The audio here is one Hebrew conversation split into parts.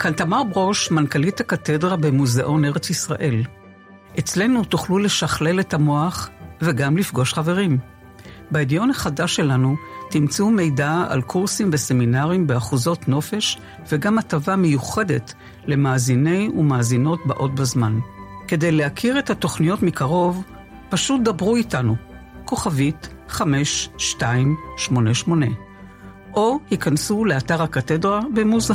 כאן תמר ברוש, מנכ"לית הקתדרה במוזיאון ארץ ישראל. אצלנו תוכלו לשכלל את המוח וגם לפגוש חברים. בידיון החדש שלנו תמצאו מידע על קורסים וסמינרים באחוזות נופש וגם הטבה מיוחדת למאזיני ומאזינות באות בזמן. כדי להכיר את התוכניות מקרוב, פשוט דברו איתנו, כוכבית 5288, או היכנסו לאתר הקתדרה במוזה.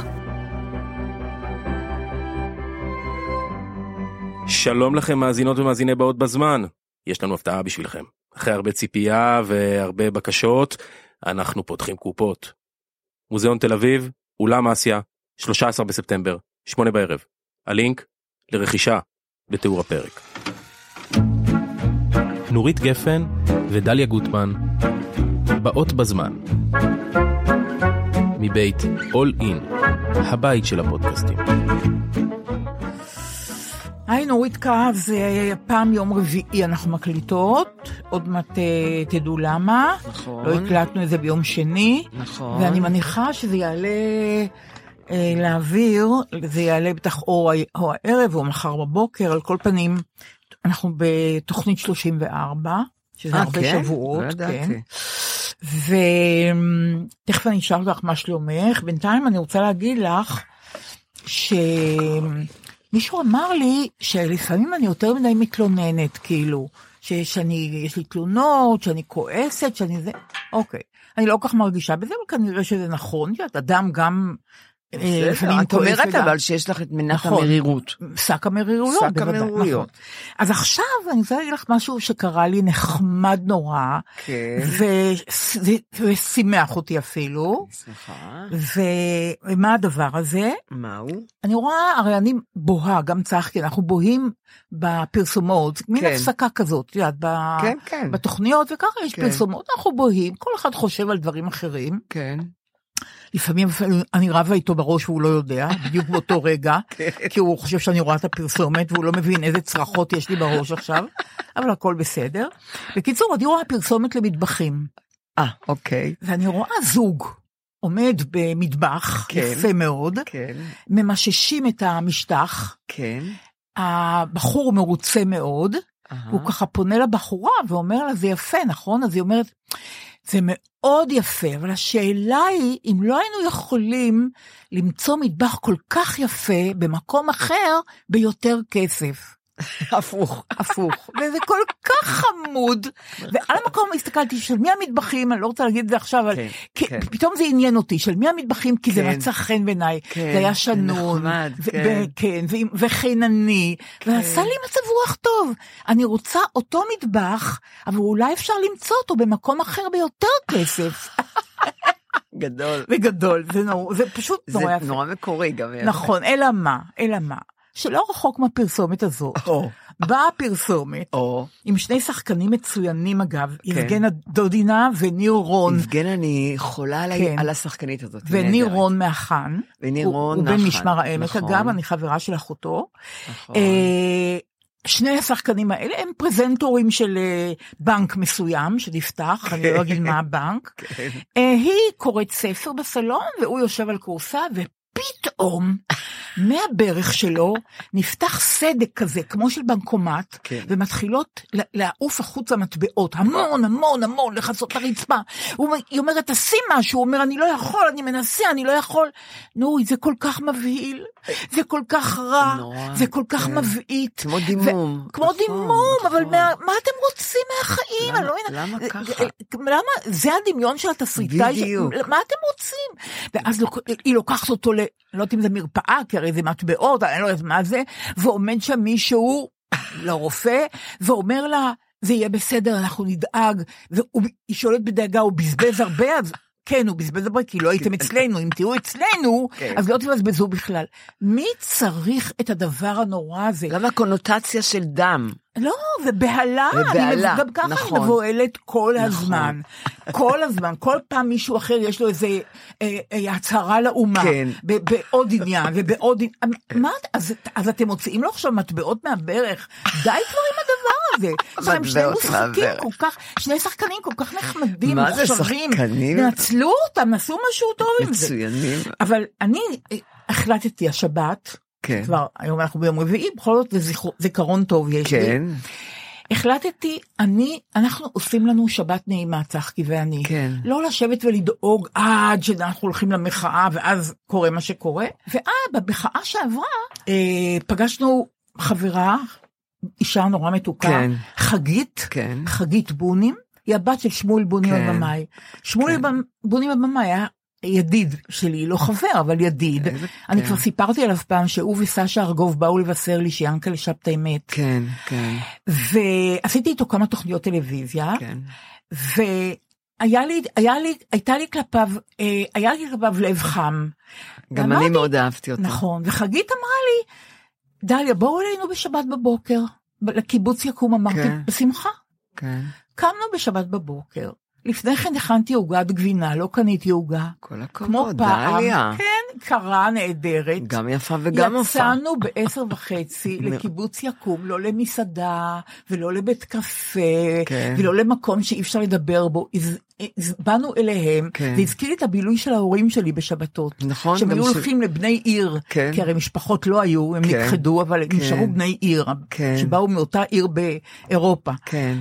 שלום לכם מאזינות ומאזיני באות בזמן. יש לנו הפתעה בשבילכם. אחרי הרבה ציפייה והרבה בקשות, אנחנו פותחים קופות. מוזיאון תל אביב, אולם אסיה, 13 בספטמבר, 8 בערב. הלינק לרכישה בתיאור הפרק. נורית גפן ודליה גוטמן, באות בזמן. מבית All In, הבית של הפודקאסטים. היי נורית קהב, זה פעם יום רביעי אנחנו מקליטות, עוד מעט אה, תדעו למה. נכון. לא הקלטנו את זה ביום שני. נכון. ואני מניחה שזה יעלה אה, לאוויר, זה יעלה בטח או, או הערב או מחר בבוקר, על כל פנים, אנחנו בתוכנית 34, שזה אה, הרבה כן? שבועות, לא ידעתי. כן. ותכף אני אשאל אותך מה שלומך, בינתיים אני רוצה להגיד לך, שמישהו אמר לי שלפעמים אני יותר מדי מתלוננת, כאילו, ש- שאני, יש לי תלונות, שאני כועסת, שאני זה, אוקיי. אני לא כל כך מרגישה בזה, אבל כנראה שזה נכון, את יודעת, אדם גם את כועס אומרת וגם- אבל שיש לך את מנת נכון. המרירות. שק המרירויות, שק המרירויות. נכון. אז עכשיו אני רוצה להגיד לך משהו שקרה לי נחמד נורא, כן. ושימח אותי אפילו, סליחה. ומה הדבר הזה? מה הוא? אני רואה, הרי אני בוהה, גם צחקי, אנחנו בוהים בפרסומות, מין כן. הפסקה כזאת, את יודעת, כן, כן. בתוכניות, וככה יש. פרסומות, אנחנו בוהים, כל אחד חושב על דברים אחרים. כן. לפעמים אפילו אני רבה איתו בראש והוא לא יודע, בדיוק באותו רגע, כן. כי הוא חושב שאני רואה את הפרסומת והוא לא מבין איזה צרחות יש לי בראש עכשיו, אבל הכל בסדר. בקיצור, אני רואה פרסומת למטבחים, אה, אוקיי. ואני רואה זוג עומד במטבח, כן. יפה מאוד, כן. ממששים את המשטח, כן. הבחור מרוצה מאוד, אהה. הוא ככה פונה לבחורה ואומר לה, זה יפה, נכון? אז היא אומרת, זה מאוד יפה, אבל השאלה היא, אם לא היינו יכולים למצוא מטבח כל כך יפה במקום אחר ביותר כסף. הפוך. הפוך. וזה כל כך חמוד. ועל המקום הסתכלתי, של מי המטבחים, אני לא רוצה להגיד את זה עכשיו, אבל כן, כן. פתאום זה עניין אותי, של מי המטבחים, כי זה כן. מצא חן בעיניי. כן, זה היה זה שנון. נחמד, ו- כן. ו- כן, וחינני. ועשה לי מצב רוח טוב. אני רוצה אותו מטבח, אבל אולי אפשר למצוא אותו במקום אחר ביותר כסף. גדול. וגדול, זה נורא, זה פשוט זה נורא יפה. נורא מקורי גם. נכון, אלא מה, אלא מה, שלא רחוק מהפרסומת הזאת, או. באה הפרסומת, או, עם שני שחקנים מצוינים אגב, יבגנה דודינה וניר רון. יבגן, אני חולה על ה- כן. על השחקנית הזאת. וניר. רון מהחאן. וניר רון הוא בן מהחאן, משמר העמק נכון. אגב, אני חברה של אחותו. נכון. אה, שני השחקנים האלה הם פרזנטורים של אה, בנק מסוים שנפתח, אני לא אגיד מה הבנק. כן. אה, היא קוראת ספר בסלון והוא יושב על כורסה ופתאום מהברך שלו נפתח סדק כזה כמו של בנקומט כן. ומתחילות לעוף החוצה מטבעות המון המון המון לכסות אומר- היא אומרת תשים משהו, הוא אומר אני לא יכול, אני מנסה, אני לא יכול. נו זה כל כך מבהיל, זה כל כך רע, נורא, זה כל כך כן. מבעית. כמו דימום. כמו נכון, דימום, אבל נכון. מה, מה אתם רוצים מהחיים? למה- לא. למה אה, ככה? אה, למה? זה הדמיון של התסריטאי. ש- בדיוק. מה אתם רוצים? ואז לוק- היא לוקחת אותו ל... לא יודעת אם זה מרפאה, כי הרי זה מטבעות, אני לא יודעת מה זה, ועומד שם מישהו, לא רופא, ואומר לה, זה יהיה בסדר, אנחנו נדאג. והיא שואלת בדאגה, הוא בזבז הרבה? אז כן, הוא בזבז הרבה, כי לא הייתם אצלנו. אם תהיו אצלנו, כן. אז לא תבזבזו בכלל. מי צריך את הדבר הנורא הזה? גם הקונוטציה של דם. לא, ובהלה, ובהלה, אני, גם ככה נכון. אני מבוהלת כל נכון. הזמן. כל הזמן, כל פעם מישהו אחר יש לו איזה אה, אה, הצהרה לאומה, כן. בעוד עניין ובעוד עניין, מה, אז, אז אתם מוציאים לו עכשיו מטבעות מהברך, די כבר עם הדבר הזה. עכשיו הם שני משחקים. כל כך, שני שחקנים כל כך נחמדים, מה זה שחקנים? נצלו אותם, עשו משהו טוב עם זה. מצוינים. אבל אני אה, החלטתי השבת, כן. כבר היום אנחנו ביום רביעי, בכל זאת זה זיכרון טוב יש לי. כן. החלטתי, אני, אנחנו עושים לנו שבת נעימה, צחקי ואני. כן. לא לשבת ולדאוג עד שאנחנו הולכים למחאה ואז קורה מה שקורה. ואז במחאה שעברה, אה, פגשנו חברה, אישה נורא מתוקה, כן. חגית, כן. חגית בונים, היא הבת של שמואל בונים כן. הבמאי. שמואל כן. בונים הבמאי היה ידיד שלי, לא חבר, אבל ידיד. איזה- אני כן. כבר סיפרתי עליו פעם שהוא וסשה ארגוב באו לבשר לי שיאנקל'ה שבתאי מת. כן, כן, ועשיתי איתו כמה תוכניות טלוויזיה, כן. והיה לי, היה לי, הייתה לי כלפיו, אה, היה לי כלפיו לב חם. גם אני מאוד אהבתי אותו. נכון, וחגית אמרה לי, דליה, בואו אלינו בשבת בבוקר, לקיבוץ יקום, אמרתי, כן. בשמחה. כן, קמנו בשבת בבוקר, לפני כן הכנתי עוגת גבינה, לא קניתי עוגה. כל כמו הכבוד, פעם, דליה. כן, קרה נהדרת. גם יפה וגם יפה. יצאנו בעשר וחצי. לקיבוץ יקום, לא למסעדה, ולא לבית קפה, כן. ולא למקום שאי אפשר לדבר בו. באנו אליהם, כן. זה הזכיר לי את הבילוי של ההורים שלי בשבתות. נכון, שהם היו ש- הולכים לבני עיר, כן. כי הרי משפחות לא היו, הם כן. נכחדו, אבל כן. נשארו בני עיר, כן. שבאו מאותה עיר באירופה. כן,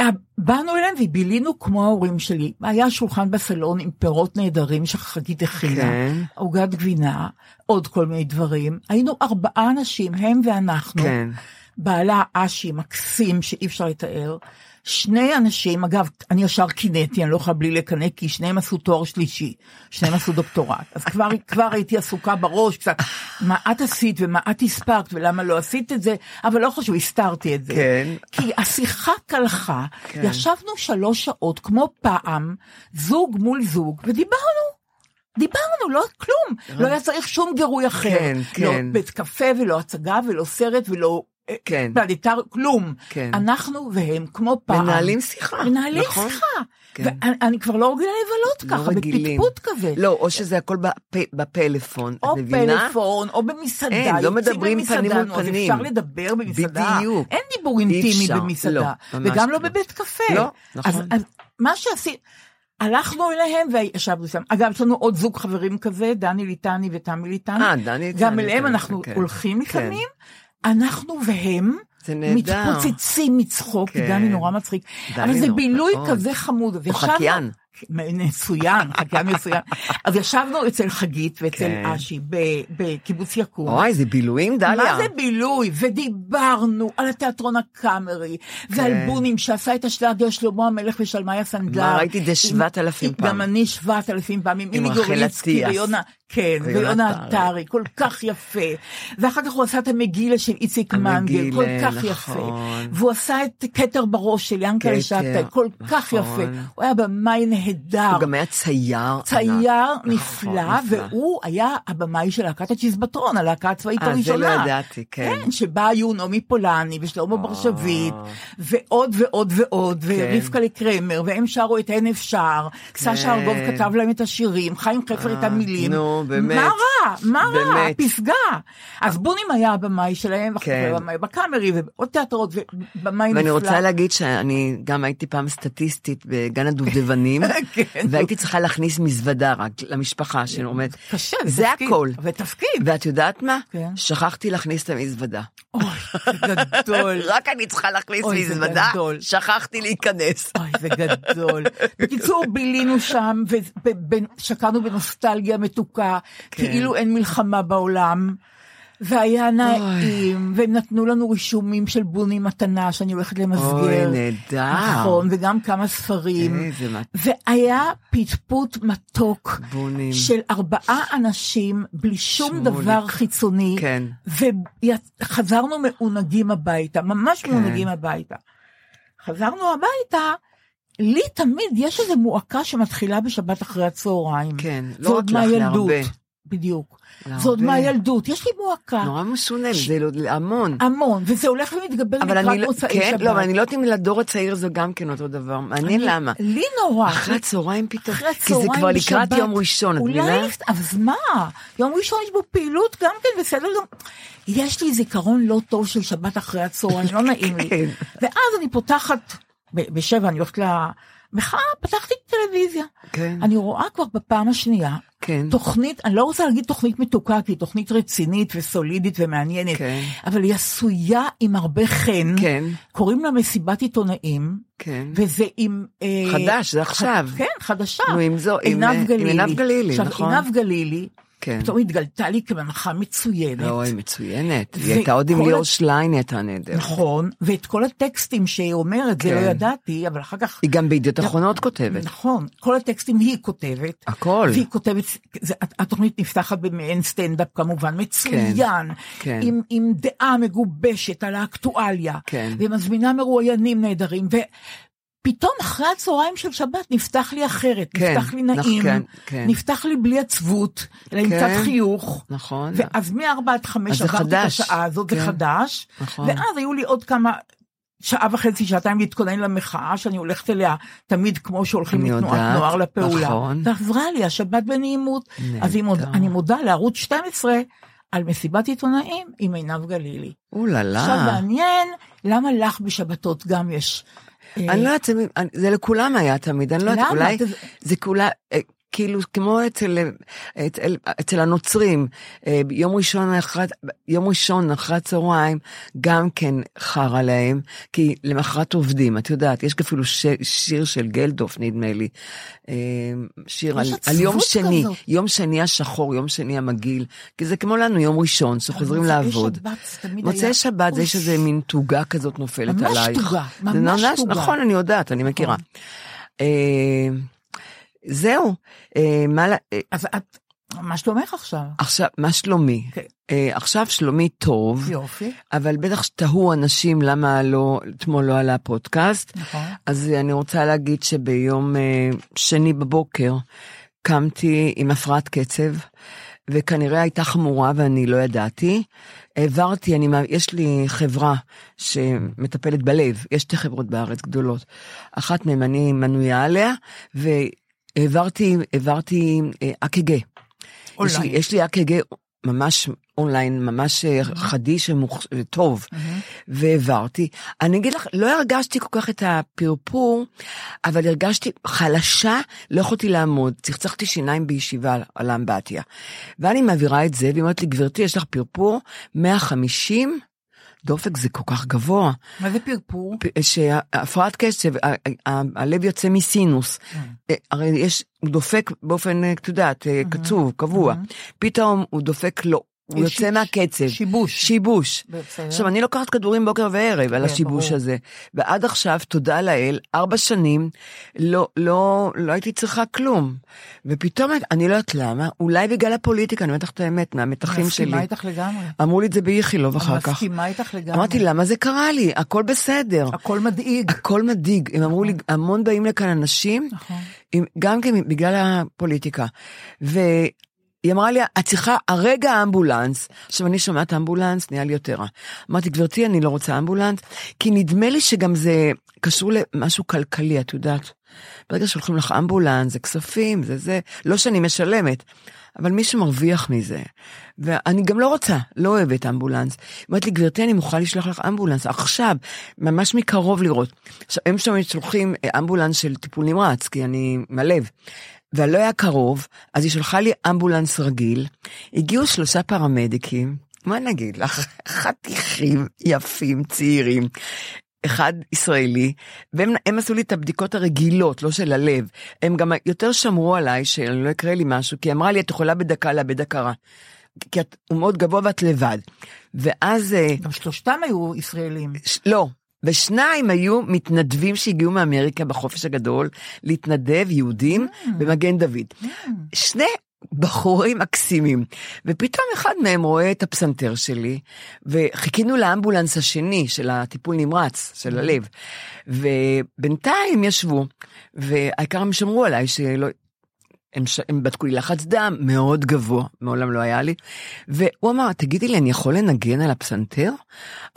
אה, באנו אליהם ובילינו כמו ההורים שלי. היה שולחן בסלון עם פירות נהדרים שחגית הכינה, כן. עוגת גבינה, עוד כל מיני דברים. היינו ארבעה אנשים, הם ואנחנו. כן. בעלה אשי מקסים שאי אפשר לתאר. שני אנשים, אגב, אני ישר קינאתי, אני לא יכולה בלי לקנא, כי שניהם עשו תואר שלישי, שניהם עשו דוקטורט. אז כבר, כבר הייתי עסוקה בראש קצת, מה את עשית ומה את הספקת ולמה לא עשית את זה, אבל לא חשוב, הסתרתי את זה. כן. כי השיחה קלחה, כן. ישבנו שלוש שעות כמו פעם, זוג מול זוג, ודיברנו. דיברנו, לא כלום, לא היה צריך שום גירוי אחר. כן, לא כן. בית קפה ולא הצגה ולא סרט ולא אה, כן. פלנטר, כלום. כן. אנחנו והם כמו פעם. מנהלים שיחה, מנהלים נכון? שיחה. כן. ואני אני כבר לא רגילה לבלות לא ככה, רגילים. בפטפוט כזה. לא, או שזה הכל בפ- בפלאפון, או את מבינה? פלאפון, או במסעדה. אין, לא מדברים פנים מול פנים. אפשר לדבר במסעדה. בדיוק. אין דיבור אי אינטימי אפשר, במסעדה. לא, וגם לא לא. בבית קפה. לא, נכון. אז, אז מה שעשיתי, הלכנו אליהם וישבנו שם. אגב, יש לנו עוד זוג חברים כזה, דני ליטני ותמי ליטני. אה, דני ליטני, גם אליהם אנחנו כן, הולכים כן. אנחנו והם זה נהדר. מתפוצצים מצחוק, כן. דני נורא מצחיק. אבל זה בילוי מאוד. כזה חמוד. ישבנו- חקיין. מצוין, חקיין מצוין. אז ישבנו אצל חגית ואצל כן. אשי בקיבוץ יקום. וואי, זה בילויים, דליה. מה זה בילוי? ודיברנו על התיאטרון הקאמרי, ועל כן. בונים שעשה את השלאגר שלמה המלך ושלמיה סנדלר. מה, ראיתי את זה 7,000 פעם. גם אני 7,000 פעם, עם רחל. ויונה, כן, ויונה ויונה עטרי. כל כך יפה. ואחר כך הוא עשה את המגילה של איציק מנגל, כל כך נכון. יפה. והוא עשה את כתר בראש של ינקלה שבתאי, כל כך נכון. יפה. הוא היה במאי נהדר. הוא גם היה צייר. צייר ענק. נפלא, נכון. והוא היה הבמאי של להקת הצ'יזבטרון, הלהקה הצבאית אה, זה הראשונה. לא ידעתי, כן. כן, שבה היו נעמי פולני ושלמה בר שביט, ועוד ועוד ועוד, ורבקה לקרמר, והם שרו את אין אפשר, סשה ארגוב כתב להם את השירים, חיים חפר את המילים. נו, באמת. מה רע? מה רע? פסגה. אז בונים היה הבמאי שלהם, כן. ובמאי בקאמרי, ועוד תיאטרות, ובמאי נפלא. ואני רוצה להגיד שאני גם הייתי פעם סטטיסטית בגן הדובדבנים, כן. והייתי צריכה להכניס מזוודה רק למשפחה שעומדת. קשה, זה תפקיד. הכל. ותפקיד. ואת יודעת מה? כן. שכחתי להכניס את המזוודה. אוי, זה גדול. רק אני צריכה להכניס מזוודה, גדול. שכחתי להיכנס. אוי, זה גדול. בקיצור, בילינו שם ושקענו בנוסטלגיה מתוקה, כן. כאילו אין מלחמה בעולם. והיה נעים, והם נתנו לנו רישומים של בוני מתנה שאני הולכת למסגר. אוי, נהדר. נכון, וגם כמה ספרים. איזה מת- והיה פטפוט מתוק בונים. של ארבעה אנשים בלי שום שמוליק. דבר חיצוני. כן. וחזרנו מעונגים הביתה, ממש כן. מעונגים הביתה. חזרנו הביתה, לי תמיד יש איזו מועקה שמתחילה בשבת אחרי הצהריים. כן, זה לא רק לך. להרבה. בדיוק. להרבה. זה עוד מהילדות, יש לי מועקה. נורא משונה, זה לא- המון. המון, וזה הולך ומתגבר לקראת לא, מוצאי כן, שבת. לא, אבל אני לא יודעת אם לדור הצעיר זה גם כן אותו דבר, מעניין אני- למה. לי נורא. אחרי הצהריים פתאום, אחרי כי זה הצהריים כבר לקראת. יום ראשון, את אולי, מבינה? לפ- אז מה? יום ראשון יש בו פעילות גם כן, בסדר. יש לי זיכרון לא טוב של שבת אחרי הצהריים, לא נעים לי. כן. ואז אני פותחת, בשבע אני הולכת למחאה, פתחתי טלוויזיה. כן. אני רואה כבר בפעם השנייה, כן. תוכנית, אני לא רוצה להגיד תוכנית מתוקה, כי היא תוכנית רצינית וסולידית ומעניינת, כן. אבל היא עשויה עם הרבה חן. כן. קוראים לה מסיבת עיתונאים. כן. וזה עם... אה, חדש, זה עכשיו. כן, חדשה. נו, עם זו- עם, אה, עינב עם גלילי. עינב גלילי, עכשיו, נכון. עינב גלילי, כן. פתאום התגלתה לי כמנחה מצוינת. לא, היא מצוינת. ו- היא הייתה עוד עם ליאור שליין, היא הייתה נהדרת. נכון, ואת כל הטקסטים שהיא אומרת, זה כן. לא ידעתי, אבל אחר כך... היא גם בידיעות אחרונות כותבת. נכון, כל הטקסטים היא כותבת. הכל. והיא כותבת, זה, התוכנית נפתחת במעין סטנדאפ כמובן, מצוין, כן. עם, עם דעה מגובשת על האקטואליה, כן. ומזמינה מרואיינים נהדרים, ופתאום אחרי הצהריים של שבת נפתח לי אחרת, כן, נפתח לי נעים, כן, כן. נפתח לי בלי עצבות, אלא עם כן. קצת חיוך. נכון. ואז מארבע עד אז חמש זה עברתי את. השעה הזאת, זה כן. חדש, נכון. ואז היו לי עוד כמה... שעה וחצי, שעתיים להתכונן למחאה, שאני הולכת אליה תמיד כמו שהולכים לתנועת נוער לפעולה. נכון. ועזרה לי השבת בנעימות. נהדר. אז מוד, אני מודה לערוץ 12 על מסיבת עיתונאים עם עינב גלילי. אוללה. עכשיו מעניין, למה לך בשבתות גם יש... אה, אני לא יודעת, זה- לכולם היה תמיד, אני לא יודעת? אולי זה כולה, אה, כאילו כמו אצל, אצל, אצל הנוצרים, אה, יום ראשון אחרי, יום ראשון אחרי הצהריים, גם כן חרא להם, כי למחרת עובדים, את יודעת, יש אפילו ש, שיר של גלדוף נדמה לי, אה, שיר על, על יום עצבות שני, כזאת. יום שני השחור, יום שני המגעיל, כי זה כמו לנו יום ראשון, שחוזרים לעבוד. שבת מוצאי שבת זה. יש איזה מין תוגה כזאת נופלת ממש עלייך. תוגה, זה ממש ממש- תוגה. נכון, אני יודעת, אני מכירה. אה, זהו, אה, מה, אה, אז את, מה שלומך עכשיו? עכשיו, מה שלומי? כן. אה, עכשיו שלומי טוב, יופי. אבל בטח שתהו אנשים למה לא, אתמול לא עלה פודקאסט. נכון. אז אני רוצה להגיד שביום אה, שני בבוקר קמתי עם הפרעת קצב, וכנראה הייתה חמורה ואני לא ידעתי. העברתי, אני, יש לי חברה שמטפלת בלב, יש שתי חברות בארץ גדולות. אחת מהן אני מנויה עליה, העברתי אה, אק"ג. יש לי, אונליין. יש לי אק"ג ממש אונליין, ממש אה, חדיש וטוב, והעברתי. אני אגיד לך, לא הרגשתי כל כך את הפרפור, אבל הרגשתי חלשה, לא יכולתי לעמוד, צחצחתי שיניים בישיבה על האמבטיה. ואני מעבירה את זה, והיא אומרת לי, גברתי, יש לך פרפור 150? דופק זה כל כך גבוה. מה זה פרפור? שהפרעת קשב, הלב יוצא מסינוס. אה, הרי יש, הוא דופק באופן, אה, את יודעת, אה, קצוב, קבוע. פתאום הוא דופק לו הוא יוצא מהקצב. שיבוש. שיבוש. בסדר. עכשיו, אני לוקחת כדורים בוקר וערב על כן, השיבוש. הזה. ועד עכשיו, תודה לאל, ארבע שנים, לא, לא, לא הייתי צריכה כלום. ופתאום, אני לא יודעת למה, אולי בגלל הפוליטיקה, אני אומרת לך את האמת, מהמתחים שלי. מסכימה איתך לגמרי. אמרו לי את זה באיכילוב אחר כך. מסכימה איתך לגמרי. אמרתי, למה זה קרה לי? הכל בסדר. הכל מדאיג. הכל מדאיג. הם אמרו לי, המון באים לכאן אנשים, נכון. גם כן בגלל הפוליטיקה. והיא אמרה לי, את צריכה הרגע האמבולנס. עכשיו, אני שומעת אמבולנס, נהיה לי יותר רע. אמרתי, גברתי, אני לא רוצה אמבולנס, כי נדמה לי שגם זה קשור למשהו כלכלי, את יודעת. ברגע שהולכים לך אמבולנס, זה כספים, זה זה, לא שאני משלמת, אבל מישהו מרוויח מזה. ואני גם לא רוצה, לא אוהבת אמבולנס. היא אומרת לי, גברתי, אני מוכנה לשלוח לך אמבולנס עכשיו, ממש מקרוב לראות. עכשיו, הם שם שולחים אה, אמבולנס של טיפול נמרץ, כי אני מהלב. ולא היה קרוב, אז היא שלחה לי אמבולנס רגיל, הגיעו שלושה פרמדיקים, מה נגיד לך, חתיכים יפים, צעירים, אחד ישראלי, והם הם עשו לי את הבדיקות הרגילות, לא של הלב. הם גם יותר שמרו עליי שלא יקרה לי משהו, כי היא אמרה לי, את יכולה בדקה לאבד הכרה. כי את, הוא מאוד גבוה ואת לבד. ואז, אה, גם שלושתם היו ישראלים. ש- לא, ושניים היו מתנדבים שהגיעו מאמריקה בחופש הגדול, להתנדב יהודים במגן דוד. שני בחורים מקסימים, ופתאום אחד מהם רואה את הפסנתר שלי, וחיכינו לאמבולנס השני של הטיפול נמרץ, של הלב, ובינתיים ישבו, והעיקר הם שמרו עליי שלא... הם, ש... הם בדקו לי לחץ דם מאוד גבוה, מעולם לא היה לי. והוא אמר, תגידי לי, אני יכול לנגן על הפסנתר?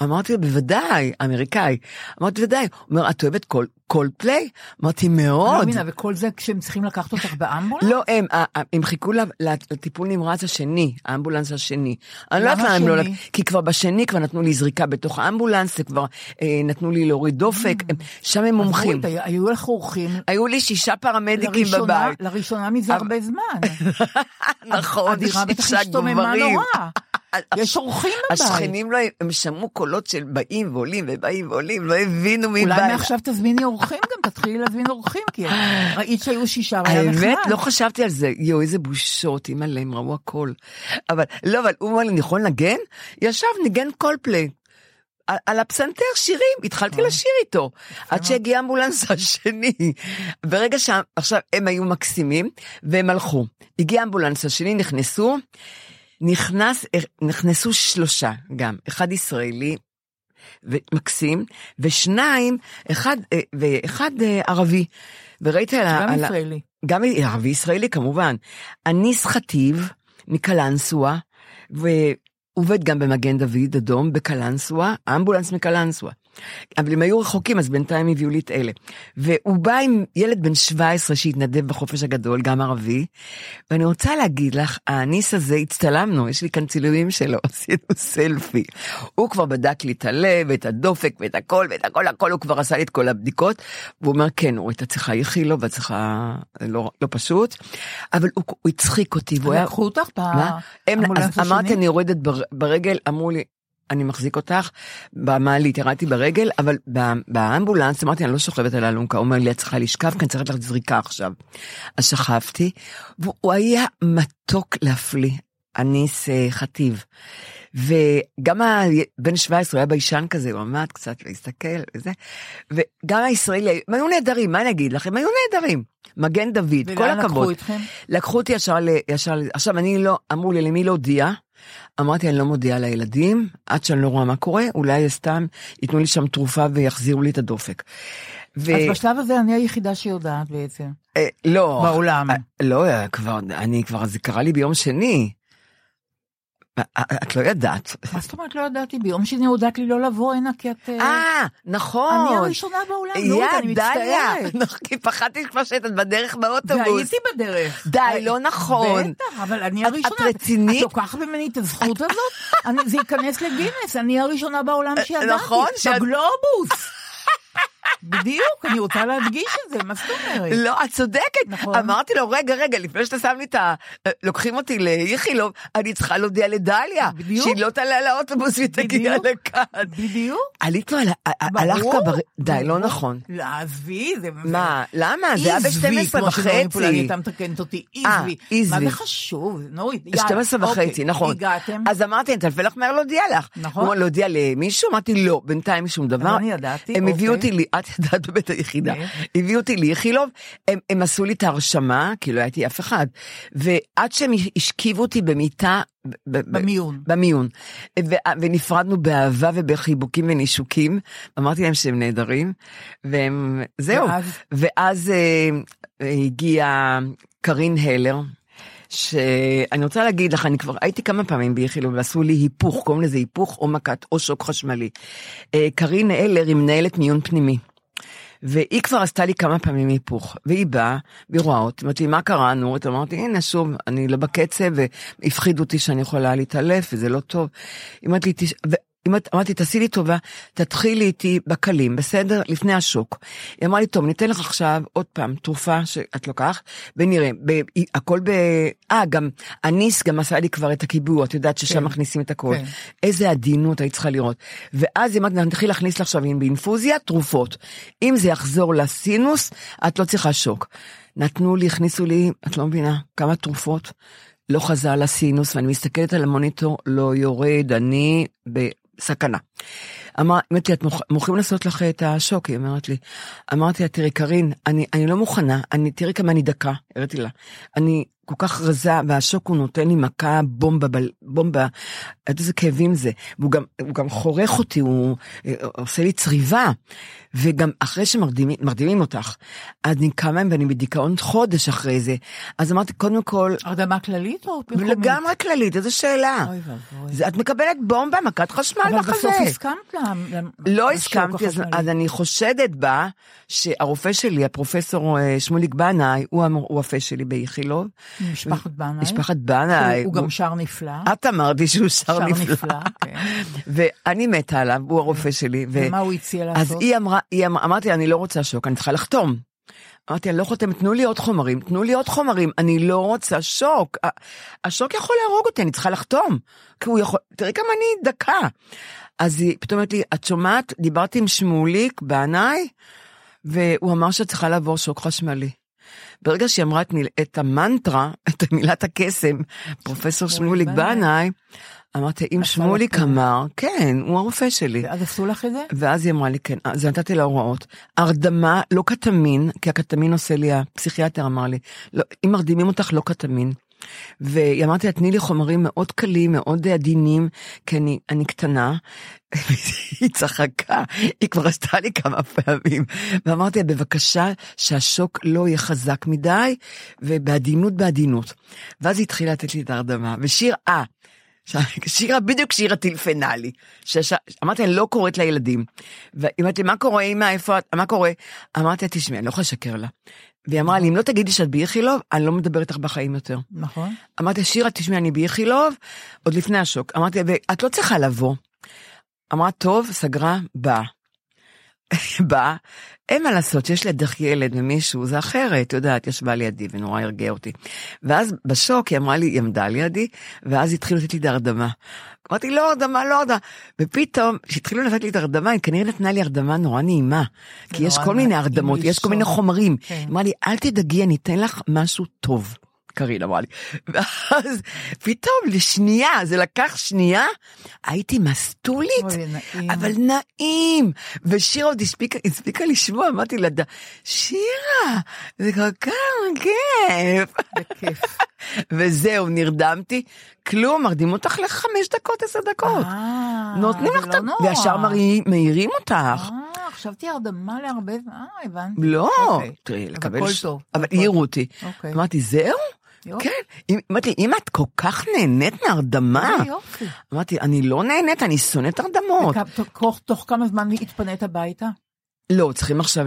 אמרתי לו, בוודאי, אמריקאי. אמרתי, בוודאי. הוא אומר, את אוהבת Cold, Coldplay? אמרתי, אני לא מאוד. מבינה, וכל זה כשהם צריכים לקחת אותך באמבולנס? לא, הם, הם חיכו לטיפול נמרץ השני, האמבולנס השני. אני לא יודעת למה הם לא... כי כבר בשני כבר נתנו לי זריקה בתוך האמבולנס, זה כבר אה, נתנו לי להוריד דופק, הם- שם הם מומחים. היו לך אורחים. היו לי שישה פרמדיקים בבית. לראשונה מזה הרבה זמן. נכון, הדירה בטח שישה השתוממה גברים. יש אורחים בבית. השכנים לא, הם שמעו קולות של באים ועולים ובאים ועולים, לא הבינו מי בא. אולי. מעכשיו תזמיני אורחים גם, תתחילי להזמין אורחים, כי ראית שהיו שישה והיה נחמד. האמת, לא חשבתי על זה. יואו, איזה בושות, אימא'לה, הם ראו הכל. אבל, לא, אבל הוא אמר לי, אני יכול לנגן? ישב, ניגן קולפליי. על, על הפסנתר שירים, התחלתי לשיר איתו, עד שהגיע האמבולנס השני. ברגע ש... עכשיו, הם היו מקסימים, והם הלכו. הגיע האמבולנס השני, נכנסו, נכנס, נכנסו שלושה גם, אחד ישראלי, ומקסים, ושניים, אחד, אה, ואחד אה, ערבי. וראית על ה... גם על ישראלי. גם ערבי ישראלי כמובן. אניס חטיב מקלנסווה, ועובד גם במגן דוד אדום בקלנסווה, אמבולנס מקלנסווה. אבל הם היו רחוקים, אז בינתיים הביאו לי את אלה. והוא בא עם ילד בן 17 שהתנדב בחופש הגדול, גם ערבי, ואני רוצה להגיד לך, האניס הזה, הצטלמנו, יש לי כאן צילומים שלו, עשינו סלפי. הוא כבר בדק לי את הלב, ואת הדופק, ואת הכל, ואת הכל, הכל, הוא כבר עשה לי את כל הבדיקות, והוא אומר, כן, הוא הייתה צריכה איכילו, ואת צריכה, לא, לא פשוט, אבל הוא, הוא הצחיק אותי, והוא היה... לקחו אותך באמבולנס אז אמרתי? אני יורדת בר, ברגל, אמרו לי, אני מחזיק אותך, במעלית ירדתי ברגל, אבל באמבולנס אמרתי, אני לא שוכבת על האלונקה, הוא אומר לי, את צריכה לשכב, כי אני צריכה לך זריקה עכשיו. אז שכבתי, והוא היה מתוק להפליא, אניס אה, חטיב. וגם הבן 17 הוא היה ביישן כזה, הוא עמד קצת להסתכל וזה, וגם הישראלי, הם היו נהדרים, מה אני אגיד לכם? היו נהדרים. מגן דוד, כל ולאן הכבוד. לקחו אתכם? לקחו אותי ישר, ישר, עכשיו אני לא, אמרו לי למי להודיע, אמרתי אני לא מודיעה לילדים, עד שאני לא רואה מה קורה, אולי סתם ייתנו לי שם תרופה ויחזירו לי את הדופק. ו... אז בשלב הזה אני היחידה שיודעת בעצם. אה, לא. בעולם. אה, לא, אה, כבר, אני כבר, זה קרה לי ביום שני. אה, אה, את לא ידעת. מה זאת אומרת לא ידעתי? ביום שני הודעת לי לא לבוא הנה כי את... אה, אה, נכון. אני הראשונה בעולם, נו, אני. מצטערת. נכון, כי פחדתי כבר שאת בדרך באוטובוס. והייתי בדרך. די, לא נכון. בטח, אבל אני הראשונה. את רצינית? את לוקחת ממני את הזכות הזאת? זה ייכנס לגינס, אני הראשונה בעולם שידעתי. נכון, בגלובוס. בדיוק, אני רוצה להדגיש את זה, מה זאת אומרת? לא, את צודקת. נכון. אמרתי לו, רגע, רגע, לפני שאתה שם לי את ה... לוקחים אותי לאיכילוב, אני צריכה להודיע לדליה. בדיוק. שהיא לא תעלה לאוטובוס והיא תגיע. לכאן. בדיוק. עלית לו. הלכת ברור. בר... די, לא. נכון. עזבי, זה... מה, למה? זה היה עזבי, ב-12 כמו שאומרים פה, וחצי. הייתה מתקנת אותי, אה, עזבי. עזבי. מה זה חשוב? נו, יאללה. 12 וחצי, אוקיי, נכון. הגעתם? אז אמרתי, אני אטלפן לך מהר להודיע לך. נכון. הוא אמר, להודיע למישהו? אמרתי, לא, בינתיים שום דבר. אני ידעתי, הם הביאו אותי, אוקיי. לי- את ידעת בבית היחידה. כן. הביאו אותי לאיכילוב, הם- הם עשו לי את ההרשמה, כי לא הייתי אף אחד. ועד שהם השכיבו אותי במיטה, במיון. במיון. ונפרדנו באהבה ובחיבוקים ונישוקים. אמרתי להם שהם נהדרים, והם, זהו. ואז? ואז אה, אה, הגיעה קרין הלר. שאני רוצה להגיד לך, אני כבר הייתי כמה פעמים באיכילוב ועשו לי היפוך, קוראים לזה היפוך או מכת או שוק חשמלי. אה, קרין הלר היא מנהלת מיון פנימי. והיא כבר עשתה לי כמה פעמים היפוך, והיא באה, והיא רואה אותי, אמרתי מה קרה, נורית? אמרתי, הנה, שוב, אני לא בקצב, והפחידו אותי שאני יכולה להתעלף, וזה לא טוב. היא אמרת לי, "תש- ו- אמרת- אמרתי, תעשי לי טובה, תתחילי איתי בקלים, בסדר? לפני השוק. היא אמרה לי, טוב, ניתן לך עכשיו עוד פעם תרופה שאת לוקחת, ונראה, ב- הכל ב... אה, גם, הניס גם עשה לי כבר את הקיבוע, את יודעת ששם כן. מכניסים את הכל. כן. איזה עדינות היית צריכה לראות. ואז היא אמרת, אני אתחיל להכניס לך עכשיו באינפוזיה תרופות. אם זה יחזור לסינוס, את לא צריכה שוק. נתנו לי, הכניסו לי, את לא מבינה, כמה תרופות. לא חזר לסינוס, ואני מסתכלת על המוניטור, לא יורד, אני בסכנה. אמר, אמרתי, את מוכ- מוכנים לעשות לך את השוק? היא אומרת לי. אמרתי לה, תראי, קארין, אני, אני לא מוכנה, אני, תראי כמה אני דקה, הראיתי לה. אני כל כך רזה, והשוק הוא נותן לי מכה בומבה, בל- בומבה, את איזה כאבים זה. והוא גם, הוא גם חורך אותי, הוא אה, עושה לי צריבה. וגם אחרי שמרדימים מרדימים אותך, אז אני קמה ואני בדיכאון חודש אחרי זה. אז אמרתי, קודם כל, הרדמה כללית או מקומית? לגמרי כללית, איזו שאלה. אוי ואבוי. זה, את מקבלת בומבה, מכת חשמל אבל בחזה. בסוף הסכמת לה. לא הסכמתי, אז. אז אני חושדת בה שהרופא שלי, הפרופסור אה, שמוליק בנאי, הוא, הוא הפה שלי באיכילוב. משפחת בנאי. משפחת בנאי. הוא- הוא גם שר נפלא. את אמרת לי שהוא שר שר נפלא. נפלא, כן. ואני מתה עליו, הוא הרופא שלי. ו- ומה הוא הציע אז לעשות? היא אמרה, היא אמרה, אמרתי, אני לא רוצה שוק, אני צריכה לחתום. אמרתי, אני לא חותמת, תנו לי עוד חומרים, תנו לי עוד חומרים, אני לא רוצה שוק. השוק יכול להרוג אותי, אני צריכה לחתום. כי הוא יכול, תראי כמה אני דקה. אז היא פתאום אומרת לי, את שומעת, דיברתי עם שמוליק בעיניי, והוא אמר שאת צריכה לעבור שוק חשמלי. ברגע שהיא אמרה את, מיל, את המנטרה, את מילת הקסם, פרופסור שמוליק בנאי. אמרתי, אם שמוליק. אמר, כן, הוא הרופא שלי. ואז עשו לך את זה? ואז היא אמרה לי, כן, אז נתתי לה הוראות. הרדמה, לא קטמין, כי הקטמין עושה לי, הפסיכיאטר אמר לי, לא, אם מרדימים אותך, לא קטמין. והיא אמרתי לה, תני לי חומרים מאוד קלים, מאוד עדינים, כי אני, אני קטנה. היא צחקה, היא כבר עשתה לי כמה פעמים. ואמרתי לה, בבקשה, שהשוק לא יהיה חזק מדי, ובעדינות בעדינות. ואז היא התחילה לתת לי את ההרדמה, ושיר, אה, שירה, בדיוק שירה טילפנה לי. שש... אמרתי, אני לא קוראת לילדים. והיא אמרת לי, מה קורה, אמא, איפה את? מה קורה? אמרתי תשמעי, אני לא יכולה לשקר לה. והיא אמרה לי, אם לא תגידי שאת באיכילוב, אני לא מדברת איתך בחיים יותר. נכון. אמרתי, שירה, תשמעי, אני באיכילוב, עוד לפני השוק. אמרתי, ואת לא צריכה לבוא. אמרה, טוב, סגרה, באה. באה, אין מה לעשות, שיש לידך ילד ומישהו, זה אחרת, את יודעת, ישבה לידי ונורא הרגיע אותי. ואז בשוק היא אמרה לי, היא עמדה לידי, ואז התחילו לתת לי את ההרדמה. אמרתי, לא הרדמה, לא הרדמה. ופתאום, כשהתחילו לתת לי את ההרדמה, היא כנראה נתנה לי הרדמה נורא נעימה. כי יש כל מיני הרדמות, יש כל מיני. חומרים. כן. היא אמרה לי, אל תדאגי, אני אתן לך משהו טוב. קארין אמרה לי. ואז פתאום לשנייה, זה לקח שנייה, הייתי מסטולית, אוי, נעים. אבל נעים. ושירה עוד הספיקה, הספיקה לשמוע, אמרתי לה, "ד- שירה, זה כל כך כיף. בכיף. וזהו, נרדמתי, כלום, מרדים אותך לחמש דקות, עשר דקות. אה, נותנים לך את לא ה... נורא. וישר מעירים אותך. אה, חשבתי הרדמה להרבה... אה, הבנתי. לא, אוקיי. תראי, לקבל... הכל ש- טוב. אבל הכל העירו. אותי. אוקיי. אמרתי, זהו? כן. אמרתי, אם את כל כך נהנית מהרדמה. אמרתי, אני לא נהנית, אני שונאת הרדמות. תוך- כמה זמן התפנית הביתה? לא, צריכים עכשיו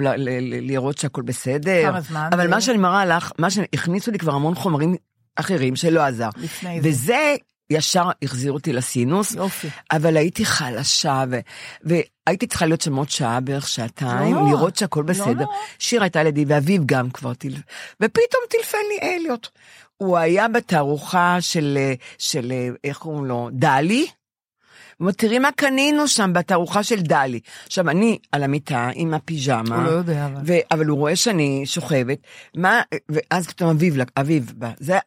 לראות שהכל בסדר. כמה זמן? אבל מה? שאני מראה לך, מה שהכניסו לי כבר המון חומרים אחרים שלא עזר. לפני זה. וזה ישר החזיר אותי לסינוס, יופי. אבל הייתי חלשה, ו, והייתי צריכה להיות שם עוד שעה, בערך שעתיים, לא, לראות שהכל לא, בסדר. לא. שיר הייתה לידי, ואביו גם כבר טילפן, ופתאום טילפן לי אליוט. הוא היה בתערוכה של, אה, של, אה, איך קוראים לו, דלי. תראי מה קנינו שם בתערוכה של דלי. עכשיו, אני על המיטה עם הפיג'מה. הוא לא יודע, אבל. ו... אבל הוא רואה שאני שוכבת, מה, ואז פתאום אביב, אביב בא. זה,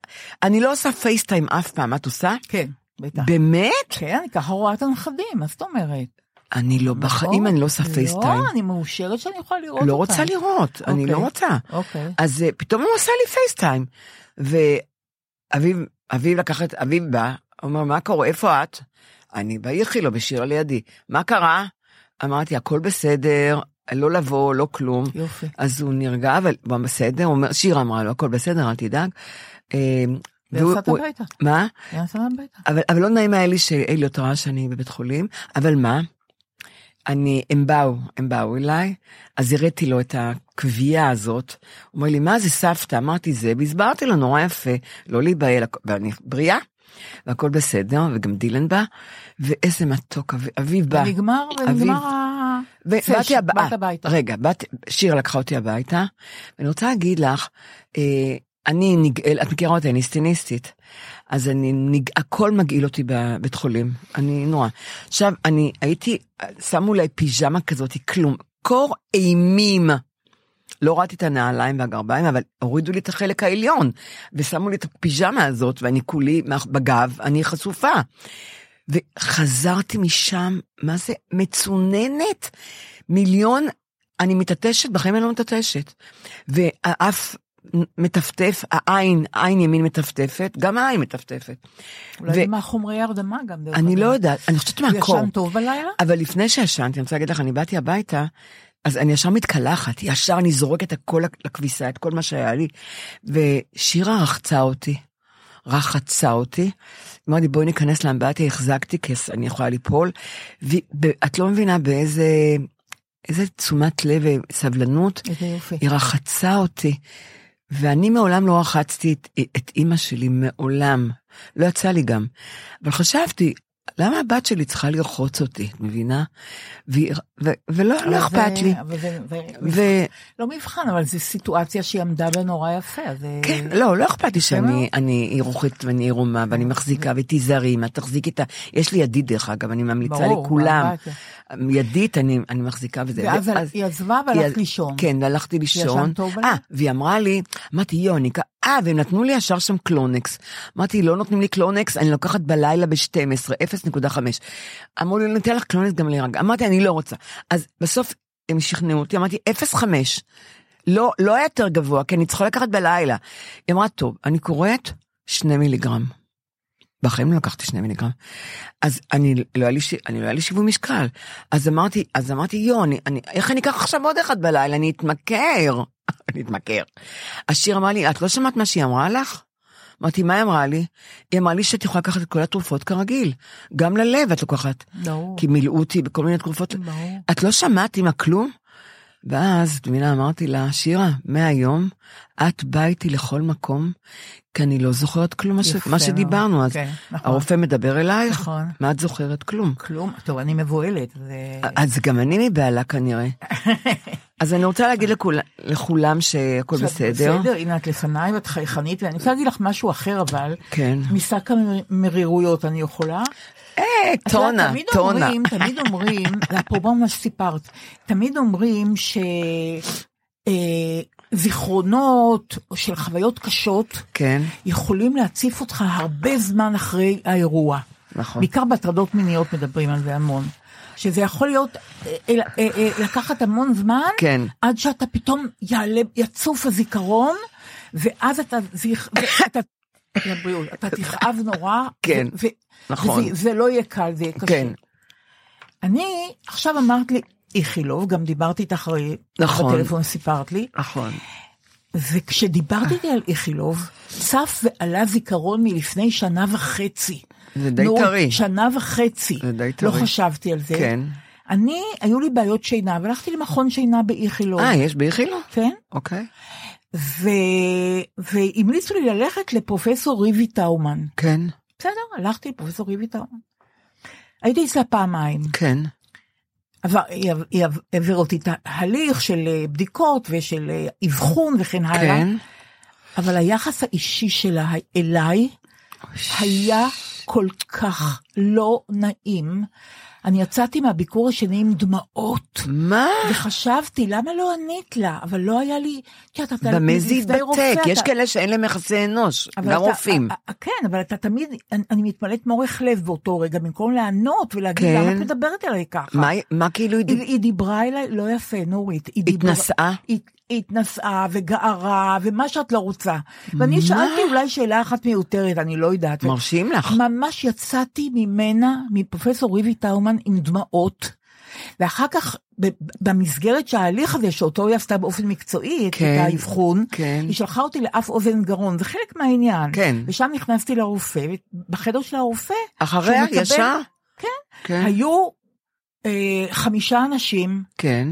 אני לא עושה פייסטיים אף פעם, את עושה? כן, בטח. באמת? כן, אני ככה רואה את הנכדים, מה זאת אומרת? אני לא, בחיים אני לא עושה פייסטיים. לא, אני מאושרת שאני יכולה לראות לא אותם. רוצה לראות, אני לא אוקיי. רוצה. אוקיי. אז אה, פתאום הוא עשה לי פייסטיים. ואביב, אביב לקח את, אביב בא, אומר, מה קורה, איפה את? אני באיכילוב, בשירה לידי. מה קרה? אמרתי, הכל בסדר, לא לבוא, לא כלום. יופי. אז הוא נרגע, אבל הוא בסדר, הוא אומר, שירה אמרה לו, הכל בסדר, אל תדאג. אה, ויצאת הביתה. מה? הביתה. אבל, אבל לא נעים היה לי שאליוט ראה שאני בבית חולים, אבל מה? אני, הם באו, הם באו אליי, אז הראיתי לו את הקביעה הזאת. הוא אומר לי, מה זה סבתא? אמרתי זה, והסברתי לו נורא יפה, לא להיבהל, ואני בריאה, והכל בסדר, וגם דילן בא, ואיזה מתוק, אב- אביב בא. ונגמר. ונגמר ה... ובאתי הביתה. רגע, באת, שיר לקחה אותי הביתה, ואני רוצה להגיד לך, אה, אני נגאל, את מכירה אותי, אני סטיניסטית, אז אני, נג, הכל מגעיל אותי בבית חולים, אני נורא. עכשיו, אני הייתי, שמו לי פיג'מה כזאת, כלום, קור אימים. לא ראיתי את הנעליים והגרביים, אבל הורידו לי את החלק העליון, ושמו לי את הפיג'מה הזאת, ואני כולי בגב, אני חשופה. וחזרתי משם, מה זה, מצוננת, מיליון, אני מתעטשת, בחיים אני לא מתעטשת. והאף מטפטף, העין, עין ימין מטפטפת, גם העין מטפטפת. אולי ו- זה מהחומרי הרדמה גם. אני. לא יודעת, אני חושבת מהקור. ישן טוב בלילה? אבל לפני שישנתי, אני רוצה להגיד לך, אני באתי הביתה, אז אני ישר מתקלחת, ישר אני זורקת הכל לכביסה, את כל מה שהיה לי, ושירה רחצה אותי, רחצה אותי, אמרתי בואי ניכנס לאמבטיה, החזקתי, כי אני יכולה ליפול, ואת לא מבינה באיזה, איזה תשומת לב וסבלנות. היא רחצה אותי, ואני מעולם לא רחצתי את, את אימא שלי, מעולם. לא יצא לי גם. אבל חשבתי, למה הבת שלי צריכה לרחוץ אותי, את מבינה? והיא- ו, ולא לא אכפת זה- לי. אבל זה- זה- ו... לא מבחן, אבל זו סיטואציה שהיא עמדה בה נורא יפה. זה- כן, לא, לא אכפת לי יפה שאני. אני עירוכית ואני עירומה ואני מחזיקה ותיזהרי, מה תחזיקי את ה... יש לי ידית דרך אגב, אני ממליצה ברור, לכולם. באמבטיה. ידית אני, אני מחזיקה וזה. ואז היא עזבה והלכת לישון. כן, והלכתי לישון. אה, והיא אמרה לי, אמרתי, יוניקה, אה, והם נתנו לי ישר שם קלונקס. אמרתי, לא נותנים לי קלונקס, אני לוקחת בלילה ב-12, 0.5. אמרו לי, ניתן לך קלונקס גם להירגע. אמרתי, אני לא רוצה. אז בסוף הם שכנעו אותי, אמרתי, 0.5. לא, לא היה יותר גבוה, כי אני צריכה לקחת בלילה. היא אמרה, טוב, אני קוראת שני מיליגרם. בחיים לא לקחתי שני מיליגרם. אז אני לא היה לי. אני לא היה לי שיווי משקל. אז אמרתי, אז אמרתי, יו, אני, אני, איך אני אקח עכשיו עוד אחד בלילה? אני אתמכר. אני אתמכר. השיר אמר לי, את לא שמעת מה שהיא אמרה לך? אמרתי, מה היא אמרה לי? היא אמרה לי שאת יכולה לקחת את כל התרופות כרגיל. גם ללב את לוקחת. ברור. כי מילאו אותי בכל מיני תרופות. ברור. את לא שמעת עם הכלום? ואז, את מבינה, אמרתי לה, שירה, מהיום את באה איתי לכל מקום, כי אני לא זוכרת כלום. יפה מה שדיברנו. אז כן, נכון. הרופא מדבר אלייך, נכון. מה את זוכרת? כלום. כלום, טוב, אני מבוהלת. זה- אז גם אני מבהלה כנראה. אז אני רוצה להגיד לכול, לכולם שהכל בסדר. בסדר, הנה את לפניי ואת חייכנית, ואני רוצה להגיד לך משהו אחר, אבל, כן. משק המרירויות אני יכולה? אה, טונה, תמיד טונה. תמיד אומרים, אפרופו מה שסיפרת, תמיד אומרים ש... אה, של חוויות קשות כן, יכולים להציף אותך הרבה זמן אחרי האירוע. נכון. בעיקר בהטרדות מיניות מדברים על זה המון. שזה יכול להיות, אה, אה, לקחת המון זמן, כן. עד שאתה פתאום יעלה, יצוף הזיכרון, ואז אתה, זיכ... ואתה, לבריאות, אתה תכאב נורא, כן, ו- נכון. וזה, זה לא יהיה קל, זה יהיה קשה. כן. אני, עכשיו אמרת לי, איכילוב, גם דיברתי איתך הרי, נכון. בטלפון סיפרת לי, נכון. וכשדיברתי איתי על איכילוב, צף ועלה זיכרון מלפני שנה וחצי. זה די טרי. שנה וחצי. זה די לא טרי. חשבתי על זה. כן. אני, היו לי בעיות שינה, והלכתי למכון שינה באיכילוב. אה, יש באיכילו? כן. אוקיי. ו... והמליצו לי ללכת לפרופסור ריבי טאומן. כן. בסדר, הלכתי לפרופסור ריבי טאון. הייתי אצלה פעמיים. כן. עבר, היא עב- היא עב- העבירה אותי תהליך של אה, בדיקות ושל אה, אבחון וכן הלאה. כן. אבל היחס האישי שלה אליי היה כל כך לא נעים. אני יצאתי מהביקור השני עם דמעות. מה? וחשבתי, למה לא ענית לה? אבל לא היה לי... במה זה יתבטא? יש אתה- כאלה שאין להם יחסי אנוש, גם אתה- רופאים. אה, אה, כן, אבל אתה תמיד, אני, אני מתמלאת מורך לב באותו רגע, במקום לענות ולהגיד, כן. למה את מדברת אליי ככה? מה- מה כאילו היא היא, היא דיברה אליי לא יפה, נורית. היא התנשאה? היא התנשאה וגערה ומה שאת לא רוצה. ואני שאלתי אולי שאלה אחת מיותרת, אני לא יודעת. מרשים לך. ממש יצאתי ממנה, מפרופסור ריבי טאומן, עם דמעות. ואחר כך, במסגרת שההליך הזה, שאותו היא עשתה באופן מקצועי, את כן, האבחון, כן. היא שלחה אותי לאף אוזן גרון, זה חלק מהעניין. כן. ושם נכנסתי לרופא, בחדר של הרופא, אחריה ישר? כן. כן. היו אה, חמישה אנשים, כן.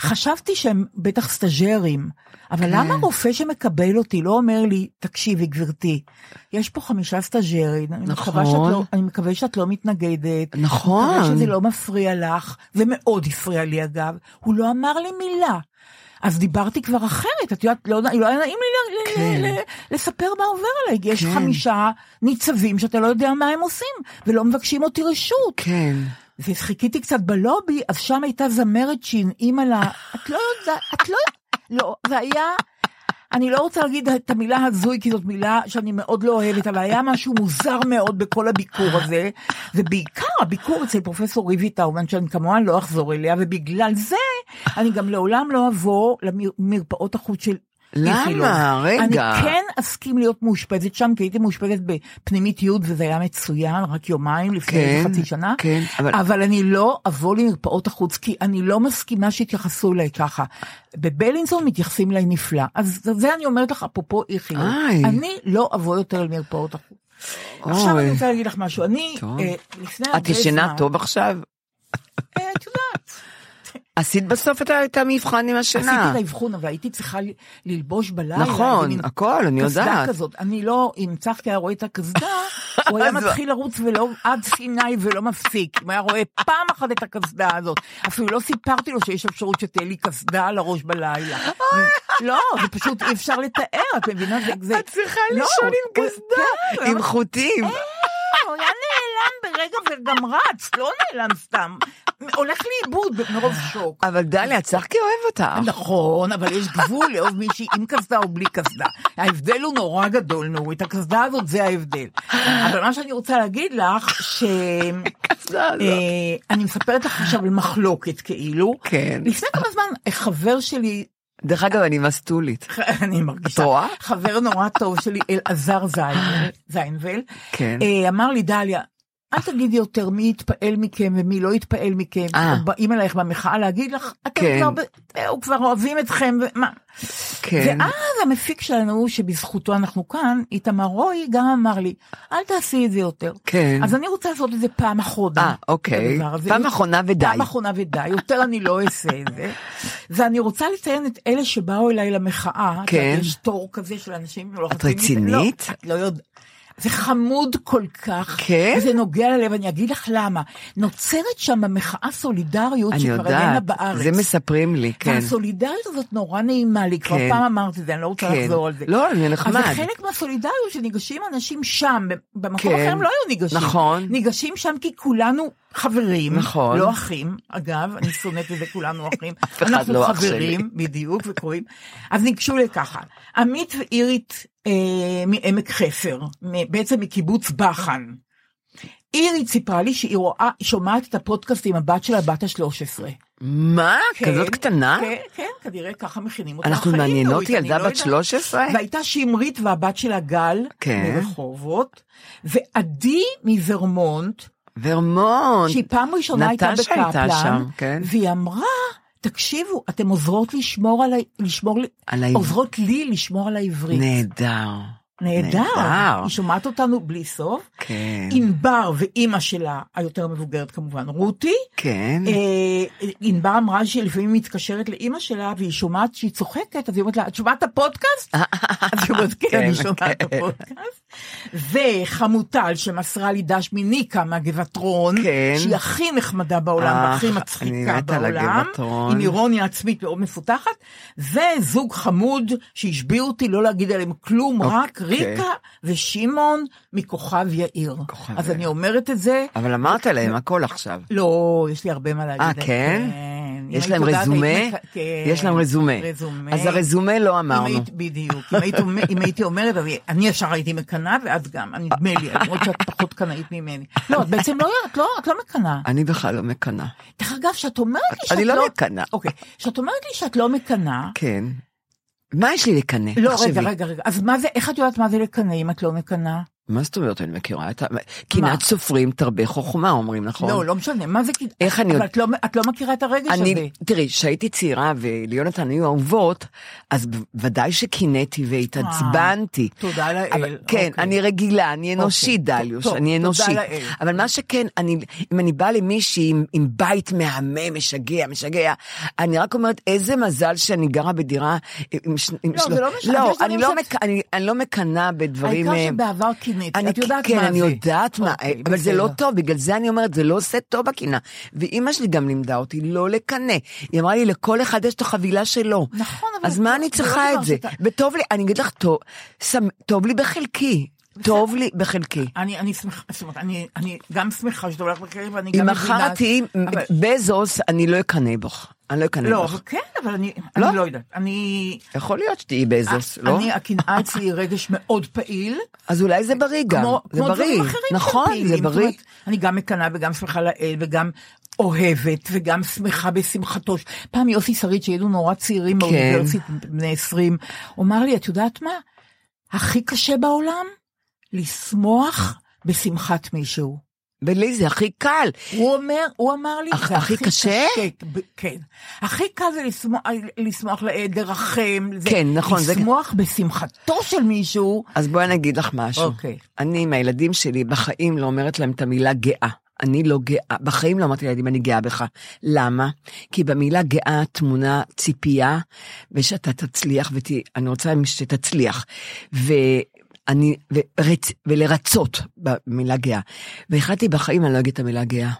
חשבתי שהם בטח סטאג'רים, אבל כן. למה רופא שמקבל אותי לא אומר לי, תקשיבי גברתי, יש פה חמישה סטאג'רים, אני מקווה נכון. שאת לא- אני מקווה שאת לא מתנגדת, נכון. אני מקווה שזה לא מפריע לך, זה מאוד הפריע לי אגב, הוא לא אמר לי מילה. אז דיברתי כבר אחרת, את יודעת, לא, לא היה נעים לי כן. ל- ל- לספר מה עובר עליי, יש כן. חמישה ניצבים שאתה לא יודע מה הם עושים, ולא מבקשים אותי רשות. כן. וחיכיתי קצת בלובי, אז שם הייתה זמרת שהנעימה לה, את לא יודעת, את לא, לא, זה היה, אני לא רוצה להגיד את המילה הזוי, כי זאת מילה שאני מאוד לא אוהבת, אבל היה משהו מוזר מאוד בכל הביקור הזה, ובעיקר הביקור אצל פרופסור ריבי טאומן, שאני כמובן לא אחזור אליה, ובגלל זה אני גם לעולם לא אבוא למרפאות החוץ של... למה? רגע. אני כן אסכים להיות מאושפזת שם, כי הייתי מאושפזת בפנימית י' וזה היה מצוין, רק יומיים לפני כן, חצי שנה. כן, אבל- אבל אני לא אבוא למרפאות החוץ, כי אני לא מסכימה שיתייחסו אליי ככה. בבלינסון מתייחסים אליי נפלא. אז זה אני אומרת לך, אפרופו איכילוב. אני לא אבוא יותר למרפאות החוץ. עכשיו. אני רוצה להגיד לך משהו. אני. אה, לפני את הרבה ישנה זמן- טוב עכשיו? אה, את. עשית בסוף את המבחן עם השינה. עשיתי את האבחון, אבל הייתי צריכה ללבוש בלילה. נכון, הכל, אני קסדה יודעת. כזאת. אני לא, אם צחקי היה רואה את הקסדה, הוא היה מתחיל לרוץ ולא, עד סיני ולא מפסיק. אם היה רואה פעם אחת את הקסדה הזאת. אפילו לא סיפרתי לו שיש אפשרות שתהיה לי קסדה על הראש בלילה. לא, זה פשוט אי אפשר לתאר, את מבינה? את צריכה לא, לישון עם קסדה, כן, עם חוטים. הוא היה נעלם ברגע וגם רץ, לא נעלם סתם. הולך לאיבוד מרוב שוק. אבל דליה, צחקי אוהב אותך. נכון, אבל יש גבול לאהוב מישהי עם קסדה או בלי קסדה. ההבדל הוא נורא גדול, נורית, הקסדה הזאת זה ההבדל. אבל מה שאני רוצה להגיד לך, ש... אה, אני מספרת לך עכשיו על מחלוקת כאילו. כן. לפני כמה זמן חבר שלי, דרך אגב, אני מסטולית. אני מרגישה, את רואה? חבר נורא טוב שלי, אלעזר זיינבל, כן. אה, אמר לי, דליה, אל תגידי יותר מי יתפעל מכם ומי לא יתפעל מכם. אה. באים אלייך במחאה להגיד לך, אתם כן. כבר, אה, הוא כבר אוהבים אתכם, ומה. כן. ואז המפיק שלנו, שבזכותו אנחנו כאן, איתמר רוי, גם אמר לי, אל תעשי את זה יותר. כן. אז אני רוצה לעשות את זה פעם אחרונה. אה, אוקיי. פעם אחרונה ודי. פעם אחרונה ודי, יותר אני לא אעשה את זה. ואני רוצה לציין את אלה שבאו אליי למחאה. כן. יש תור כזה של אנשים. לא את רצינית? לא, את לא יודעת. זה חמוד כל כך, כן? וזה נוגע ללב, אני אגיד לך למה. נוצרת שם במחאה סולידריות אני שכבר איננה יודעת, בארץ. זה מספרים לי, כן. והסולידריות הזאת נורא נעימה לי, כבר כן. פעם אמרתי את זה, אני לא רוצה כן. לחזור על זה. לא, זה נחמד. אז זה חלק מהסולידריות שניגשים אנשים שם, במקום כן. אחר הם לא היו ניגשים. נכון. ניגשים שם כי כולנו חברים, נכון. לא אחים, אגב, אני שונאת את זה, כולנו אחים. אף אחד אנחנו לא אח חברים, שלי. בדיוק, וקוראים. אז ניגשו לככה, עמית ואירית מעמק חפר, בעצם מקיבוץ בחן. אירית סיפרה לי שהיא רואה, שומעת את הפודקאסט עם הבת שלה, בת ה-13. מה? כזאת קטנה? כן, כן, כנראה ככה מכינים אותה. אנחנו מעניינות ילדה לא בת יודעת. 13? והייתה שמרית והבת שלה גל, כן. מרחובות, ועדי מוורמונט, ורמונט. שהיא פעם ראשונה הייתה בקפלן, שם, כן. והיא אמרה, תקשיבו, אתן עוזרות לשמור על ה... לשמור... על העברית. עוזרות לי לשמור על העברית. נהדר. נהדר. נהדר. היא שומעת אותנו בלי סוף. כן. ענבר ואימא שלה, היותר מבוגרת כמובן, רותי. כן. אה, ענבר אמרה שהיא לפעמים מתקשרת לאימא שלה והיא שומעת שהיא צוחקת, אז היא אומרת לה, את שומעת את הפודקאסט? אז היא אומרת, כן, כן, אני שומעת את כן. הפודקאסט. וחמוטל שמסרה לי דש מניקה מהגבעטרון, כן. שהיא הכי נחמדה בעולם, אך, והכי אני מצחיקה בעולם. עם אירוניה עצמית מאוד מפותחת, וזוג חמוד שהשביעו אותי לא להגיד עליהם כלום, רק אוקיי. ריקה ושמעון מכוכב יאיר. כוכב אז יאיר. אני אומרת את זה, אבל אמרת להם הכל עכשיו. לא, יש לי הרבה מה להגיד. אה, עליהם. כן? אם יש להם רזומה? כן. יש להם רזומה. רזומה. אז הרזומה לא אמרנו. בדיוק, אם הייתי אומרת, אני ישר הייתי מקנאה, ואת גם, אני- נדמה לי, למרות שאת פחות קנאית ממני. לא, את בעצם לא, את לא, לא מקנאה. אני בכלל לא מקנאה. דרך אגב, שאת אומרת לי שאת אני לא... לא מקנאה. אוקיי, שאת אומרת לי שאת לא מקנאה, כן. מה יש לי לקנא? לא, רגע. רגע, רגע, אז מה זה, איך את יודעת מה זה לקנא אם את לא מקנאה? מה זאת אומרת אני מכירה? את ה- קנאת סופרים תרבה חוחמה אומרים, נכון? לא, לא משנה, מה זה, איך אני אבל את לא, את לא מכירה את הרגש הזה. אני, תראי, כשהייתי צעירה וליונתן היו אהובות, אז ודאי שקינאתי והתעצבנתי. תודה לאל, אבל, כן, אוקיי. אני רגילה, אני אנושית, טוב, דליוש, טוב, אני תודה אנושית. לאל. אבל מה שכן, אני, אם אני באה למישהי עם, עם בית מהמם, משגע, משגע, אני רק אומרת, איזה מזל שאני גרה בדירה עם, ש- עם לא, זה לא משנה, לא, יש דברים אני לא, מק, אני, אני לא מקנאה בדברים... העיקר אה, שבעבר קינאתי, אני, את יודעת כן, מה אני זה. יודעת מה, אוקיי, אבל זה לא בסדר. טוב, בגלל זה אני אומרת, זה לא עושה טוב הקנאה. ואימא שלי גם לימדה אותי לא לקנא. היא אמרה לי, לכל אחד יש את החבילה שלו. נכון, אבל אז מה אני לא צריכה את זה? וטוב לי, אני אגיד לך, טוב, לי בחלקי. טוב לי בחלקי. אני, אני שמחה, זאת אומרת, אני, אני גם שמחה שאתה הולך בקרב, ואני אם גם מחר תהיי בזוס, אני לא אקנא בך. אני לא אקנא לא. אבל כן, אבל אני, לא? אני לא יודעת. אני, יכול להיות שתהיי בזוס, לא? אני, הקנאה אצלי היא רגש מאוד פעיל. אז אולי זה בריא גם. כמו, זה כמו בריא. דברים אחרים נכון, זה פעילים. זאת בריא. אומרת, אני גם מקנאה וגם שמחה לאל וגם אוהבת וגם שמחה בשמחתו. פעם יוסי שריד שהיינו נורא צעירים כן. באוניברסיטה, בני 20, הוא אמר לי, את יודעת מה? הכי קשה בעולם? לשמוח בשמחת מישהו. ולי זה הכי קל. הוא אומר, הוא אמר לי, הכ- זה הכי קשה? ב- כן. הכי קל זה לשמוח, לשמוח לעד, לרחם. זה, כן, נכון, זה- לשמוח בשמחתו של מישהו. אז בואי אני אגיד לך משהו. אוקיי. אני עם הילדים שלי בחיים לא אומרת להם את המילה גאה. אני לא גאה, בחיים לא אמרתי לילדים אני גאה בך. למה? כי במילה גאה טמונה ציפייה, ושאתה תצליח, ואני רוצה שתצליח. ואני, ורצ, ולרצות במילה גאה. והחלטתי בחיים אני לא אגיד את המילה גאה.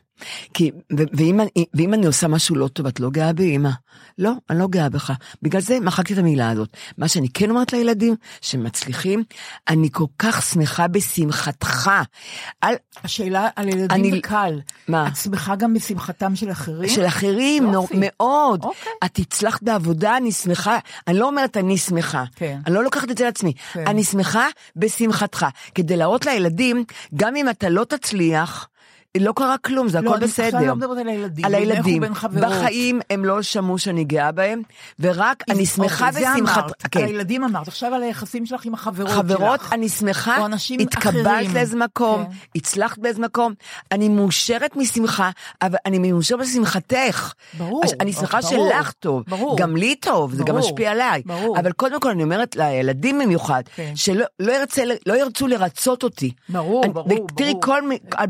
כי, ו- ואם, ואם אני עושה משהו לא טוב, את לא גאה בי, אמא? לא, אני לא גאה בך. בגלל זה מחקתי את המילה הזאת. מה שאני כן אומרת לילדים, שמצליחים, אני כל כך שמחה בשמחתך. אל, השאלה על ילדים אני- זה קל. מה? את שמחה גם בשמחתם של אחרים? של אחרים, נו, יופי. מאוד. אוקיי. את הצלחת בעבודה, אני שמחה. אני לא אומרת אני שמחה. כן. אני לא לוקחת את זה לעצמי. כן. אני שמחה בשמחתך. כדי להראות לילדים, גם אם אתה לא תצליח, לא קרה כלום, זה לא, הכל אני עכשיו בסדר. לא מדברת על הילדים, על הילדים. חברות. בחיים הם לא שמעו שאני גאה בהם, ורק אני שמחה אוקיי, זה בשמחת... אמרת, כן. על הילדים אמרת, עכשיו על היחסים שלך עם החברות שלך. חברות, אני שמחה, או אנשים התקבלת. לאיזה מקום, כן. הצלחת באיזה מקום, אני מאושרת משמחה, אבל אני מאושרת בשמחתך. ברור, אני שמחה ברור, שלך טוב, ברור. גם לי טוב, זה גם ברור, משפיע עליי. ברור. אבל קודם כל אני אומרת לילדים במיוחד, כן. שלא לא ירצה, לא ירצו לרצות אותי. ברור, אני- ברור, ברור. כל,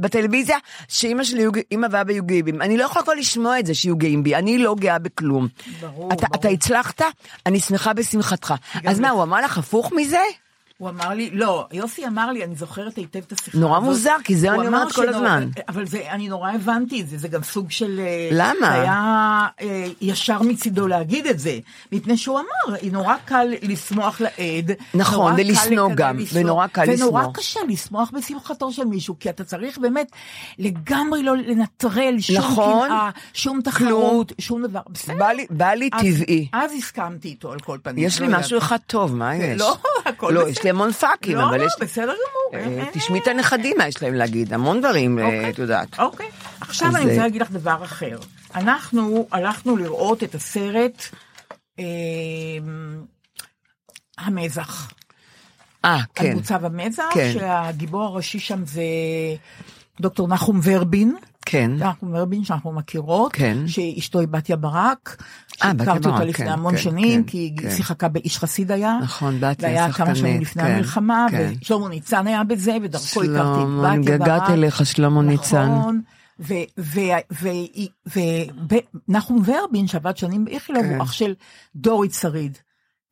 בטלוויזיה, שאימא שלי, אימא ואבא יהיו גאים בי, אני לא יכולה כבר לשמוע את זה שיהיו גאים בי, אני לא גאה בכלום. ברור, אתה, ברור. אתה הצלחת, אני שמחה בשמחתך. אז מה, הוא אמר לך הפוך מזה? הוא אמר לי, לא, יוסי אמר לי, אני זוכרת היטב את השיחה נורא הזאת. מוזר, כי זה אני אומרת כל הזמן. אבל זה, אני נורא הבנתי את זה, זה גם סוג של... אה, למה? היה אה, ישר מצידו להגיד את זה, מפני שהוא אמר, נורא קל לשמוח לעד. נכון, ולשנוא גם, לשנוא, ונורא קל ונורא לשנוא. קשה לשמוח בשמחתו של מישהו, כי אתה צריך באמת לגמרי לא לנטרל שום נכון. קנאה, שום תחרות, שום דבר. בסדר. בא לי- בא לי אז- טבעי. אז הסכמתי איתו על כל פנים. יש לי לא יודעת. משהו אחד טוב, מה יש? לא, הכל לא, בסדר. המון פאקים, לא, אבל לא, יש... בסדר גמור. אה, תשמעי את הנכדים, מה יש להם להגיד, המון דברים, אה, אוקיי. את יודעת. אוקיי. עכשיו אני רוצה אה, להגיד לך דבר אחר. אנחנו הלכנו לראות את הסרט אה, המזח. אה, על כן. מוצב המזח, כן. שהגיבור הראשי שם זה דוקטור נחום ורבין. כן. נחום ורבין שאנחנו מכירות, כן. שאשתו היא בתיה ברק, אה, שהכרתי אותה ברק, לפני כן, המון כן, שנים, כן, כי היא כן. שיחקה באיש חסיד היה, נכון, בתיה, והיה כמה שנים שחקנית, לפני כן, המלחמה, כן. ושלמה ניצן היה בזה, ודרכו הכרתי את שלמה, בתיה ברק. געגעתי אליך, שלמה ניצן. נכון, ונחום ורבין שעבד שנים באיכילוב כן. הוא אח של דורית שריד.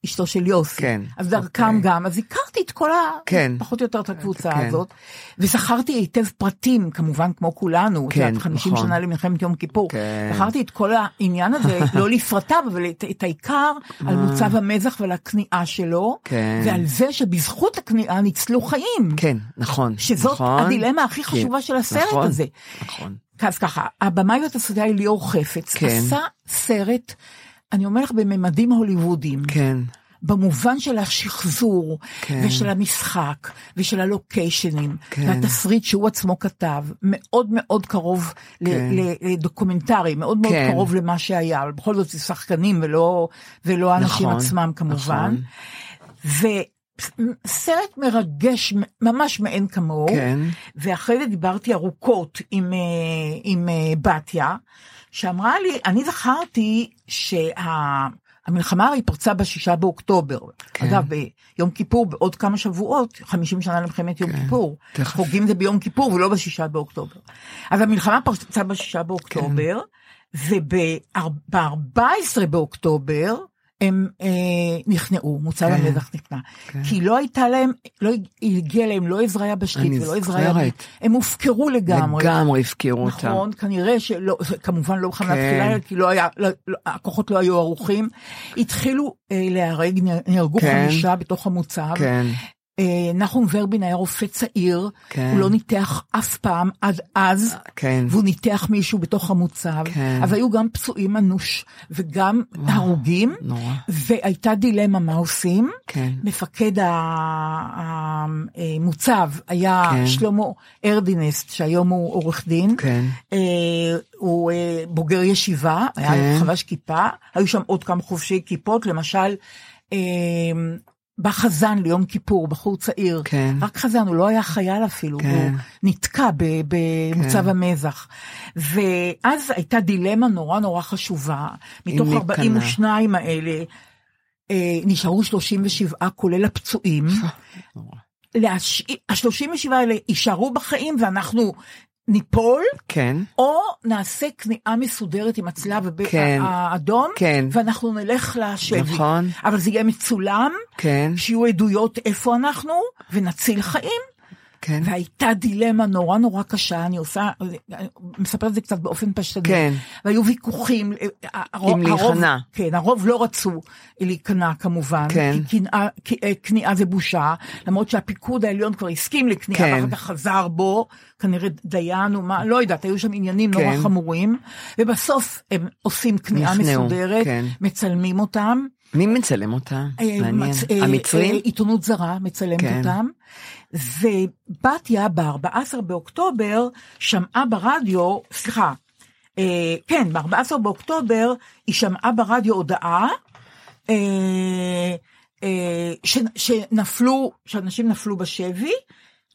אשתו של יוסי. כן, אז דרכם אוקיי. גם, אז הכרתי את כל ה... כן. פחות או יותר את הקבוצה כן. הזאת, וזכרתי היטב פרטים, כמובן כמו כולנו, כן, יודעת, 50 נכון. שנה למלחמת יום כיפור. כן. זכרתי את כל העניין הזה, לא לפרטיו, אבל את, את העיקר על מוצב המזח ועל הכניעה שלו, כן. ועל זה שבזכות הכניעה ניצלו חיים. כן, נכון. שזאת נכון. הדילמה הכי כן, חשובה של הסרט נכון, הזה. נכון. אז ככה, הבמאי והתסריטאי ליאור חפץ, כן. עשה סרט, אני אומר לך, בממדים הוליוודיים. כן. במובן של השחזור, כן. ושל המשחק, ושל הלוקיישנים, כן. והתסריט שהוא עצמו כתב, מאוד מאוד קרוב כן. לדוקומנטרי, מאוד מאוד כן. קרוב למה שהיה, אבל בכל זאת זה שחקנים ולא, ולא האנשים נכון, עצמם כמובן. נכון. וסרט מרגש, ממש מאין כמוהו. כן. ואחרי זה דיברתי ארוכות עם, אה, עם אה, בתיה, שאמרה לי, אני זכרתי שהמלחמה הרי פרצה בשישה באוקטובר. כן. אגב, ביום כיפור, בעוד כמה שבועות, 50 שנה למלחמת יום כן, כיפור. תכף. חוגגים זה ביום כיפור ולא בשישה באוקטובר. אז המלחמה פרצה בשישה באוקטובר, כן. וב-14 באוקטובר, הם אה, נכנעו, מוצב כן, המזח נכנע. כן. כי לא הייתה להם, לא הגיע להם לא עזרה יבשתית ולא עזרה. ימית. הם הופקרו לגמרי. לגמרי הפקירו אותם. נכון, כנראה שלא, כמובן לא בכוונת כן. תחילה, כי לא היה, לא, לא, הכוחות לא היו ערוכים. התחילו אה, להיהרג, נהרגו כן. חמישה בתוך המוצב. כן, נחום ורבין היה רופא צעיר, כן. הוא לא ניתח אף פעם עד אז, כן. והוא ניתח מישהו בתוך המוצב, כן. אבל היו גם פצועים אנוש וגם הרוגים, נורא. והייתה דילמה מה עושים. כן. מפקד המוצב היה כן. שלמה ארדינסט, שהיום הוא עורך דין. כן. אה, הוא אה, בוגר ישיבה, היה כן. חבש כיפה, היו שם עוד כמה חובשי כיפות, למשל, אה, בא חזן ליום כיפור, בחור צעיר, כן. רק חזן, הוא לא היה חייל אפילו, כן. הוא נתקע במוצב כן. המזח. ואז הייתה דילמה נורא נורא חשובה, מתוך מי 42 האלה, אה, נשארו 37 כולל הפצועים. להש... ה-37 האלה יישארו בחיים ואנחנו ניפול, כן. או נעשה כניעה מסודרת עם הצלב כן. האדום, כן. ואנחנו נלך לשבי. נכון. אבל זה יהיה מצולם, כן. שיהיו עדויות איפה אנחנו, ונציל חיים. כן. והייתה דילמה נורא נורא קשה, אני עושה, מספרת את זה קצת באופן פשטני. כן. והיו ויכוחים. הרוב- אם להיכנע. כן, הרוב לא רצו להיכנע כמובן. כן. כי כניעה- אה, כניעה זה בושה, למרות שהפיקוד העליון כבר הסכים לכניעה, כן. ואחר כך חזר בו, כנראה דיין או מה, לא יודעת, היו שם עניינים כן. נורא חמורים, ובסוף הם עושים כניעה מסודרת, כן. מצלמים אותם. מי מצלם אותה? אה, מעניין. מצ- אה, המצרים? אה, עיתונות זרה מצלמת כן. אותם. ובתיה ב-14 באוקטובר שמעה ברדיו, סליחה, אה, כן, ב-14 באוקטובר היא שמעה ברדיו הודעה אה, אה, ש, שנפלו, שאנשים נפלו בשבי,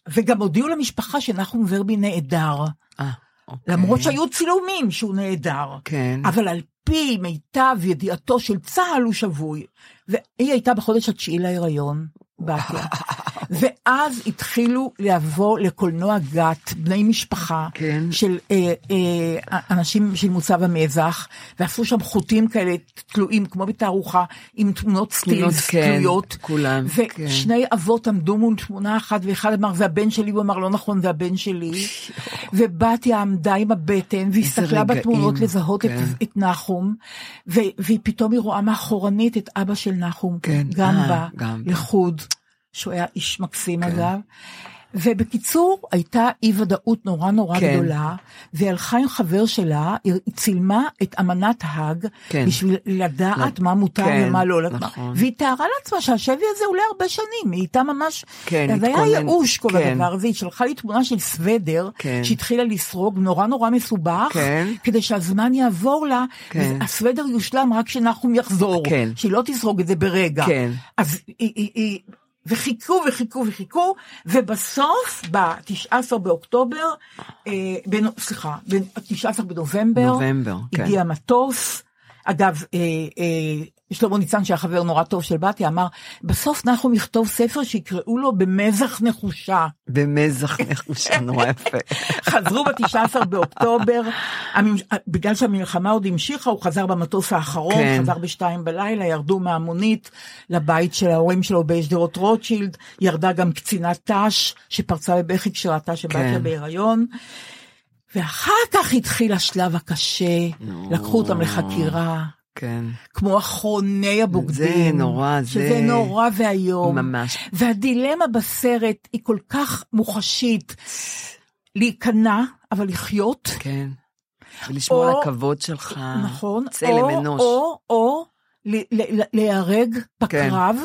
וגם הודיעו למשפחה שנחום ורבי נעדר. אה, אוקיי. למרות שהיו צילומים שהוא נעדר. כן. אבל על פי מיטב ידיעתו של צה"ל הוא שבוי. והיא הייתה בחודש התשיעי להיריון, בתיה. ואז התחילו לבוא לקולנוע גת, בני משפחה, כן. של אה, אה, אנשים של מוצב המזח, ועשו שם חוטים כאלה תלויים, כמו בתערוכה, עם תמונות סטילס כן, תלויות. כולם, ושני אבות עמדו מול תמונה אחת, ואחד אמר, זה הבן שלי, הוא אמר, לא נכון, זה הבן שלי. ובתיה עמדה עם הבטן, והסתכלה רגעים, בתמונות לזהות את, כן. את נחום, ו, והיא פתאום היא רואה מאחורנית את אבא של נחום, כן, גם אה, גם בא. לחוד, שהוא היה איש מקסים כן. אגב. ובקיצור, הייתה אי ודאות נורא נורא כן. גדולה, והיא הלכה עם חבר שלה, היא צילמה את אמנת האג, כן. בשביל לדעת לא, מה מותר כן, ומה לא. נכון. והיא תיארה לעצמה שהשבי הזה עולה הרבה שנים, היא הייתה ממש, כן, אז היה התכונן- ייאוש כל כן. הדבר הזה, היא שלחה לי תמונה של סוודר, כן. שהתחילה לסרוג, נורא נורא מסובך, כן. כדי שהזמן יעבור לה, כן. והסוודר יושלם רק כשנחום יחזור, כן. שהיא לא תסרוג את זה ברגע. כן. אז היא, היא, היא, וחיכו וחיכו וחיכו, ובסוף, ב-19 באוקטובר, אה, בין, סליחה, ב-19 בנובמבר, נובמבר, כן. הגיע מטוס, אגב, אה, אה, שלמה ניצן שהיה חבר נורא טוב של בתיה אמר בסוף נחום יכתוב ספר שיקראו לו במזח נחושה. במזח נחושה, נורא יפה. חזרו ב-19 באוקטובר, בגלל שהמלחמה עוד המשיכה, הוא חזר במטוס האחרון, כן. חזר בשתיים בלילה, ירדו מהמונית לבית של ההורים שלו בשדרות רוטשילד, ירדה גם קצינת ת"ש שפרצה בבכי כשראתה שבתיה כן. בהיריון. ואחר כך התחיל השלב הקשה, לקחו אותם לחקירה, כן. כמו אחרוני הבוגדים. זה נורא, זה- שזה נורא ואיום. ממש. והדילמה בסרט היא כל כך מוחשית. להיכנע, אבל לחיות. כן. ולשמור על או- הכבוד שלך. נכון. צלם או- אנוש. או, או, ל- להיהרג בקרב.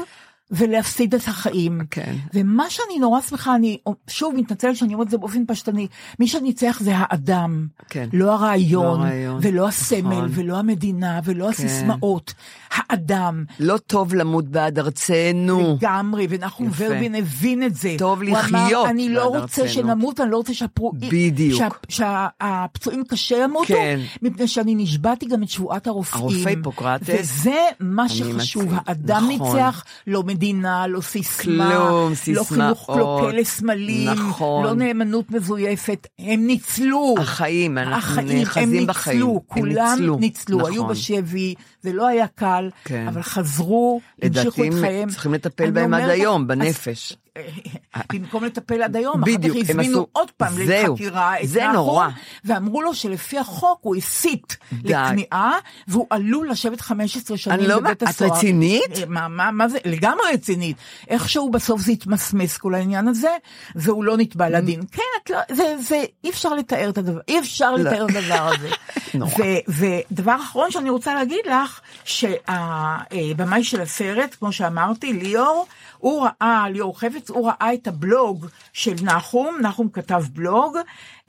ולהפסיד את החיים. כן. ומה שאני נורא שמחה, אני שוב מתנצלת שאני אומרת את זה באופן פשטני, מי שניצח זה האדם, כן. לא הרעיון, לא הרעיון. ולא הסמל, נכון. ולא המדינה, ולא הסיסמאות, האדם. לא טוב למות בעד ארצנו. לגמרי, ונחום. ורבין הבין את זה. טוב הוא לחיות אמר, אני לא בעד רוצה ארצנו." שנמות, אני לא רוצה שהפרועים, בדיוק. שה- שהפצועים קשה ימותו, כן. מפני שאני נשבעתי גם את שבועת הרופאים. הרופא היפוקרטס. וזה מה שחשוב. האדם נכון. ניצח, לא מדינה, לא סיסמה, כלום, לא חינוך סיסמאות. קלוקל לסמלים, נכון. לא נאמנות מזויפת, הם ניצלו. החיים, אנחנו נאחזים הם בחיים. ניצלו, הם כולם ניצלו, ניצלו, היו נכון. בשבי, זה לא היה קל, כן. אבל חזרו, המשיכו לדעתי את חייהם. צריכים לטפל בהם עד היום, בנפש. במקום לטפל עד היום, אחר כך הזמינו עוד פעם לחקירה את זה נחום. ואמרו לו שלפי החוק הוא הסית. לכניעה, והוא עלול לשבת 15 שנים לא בבית מא- את הסוהר. רצינית? אה, מה, מה, מה זה, לגמרי רצינית. איכשהו בסוף זה התמסמס כל העניין הזה, והוא לא נתבע לדין. כן, לא, זה, זה, אי אפשר לתאר את הדבר, אי אפשר לא. לתאר את הדבר הזה. ודבר אחרון שאני רוצה להגיד לך, שהבמאי של הסרט, כמו שאמרתי, ליאור, הוא ראה, ליאור חפץ, הוא ראה את הבלוג של נחום, נחום כתב בלוג,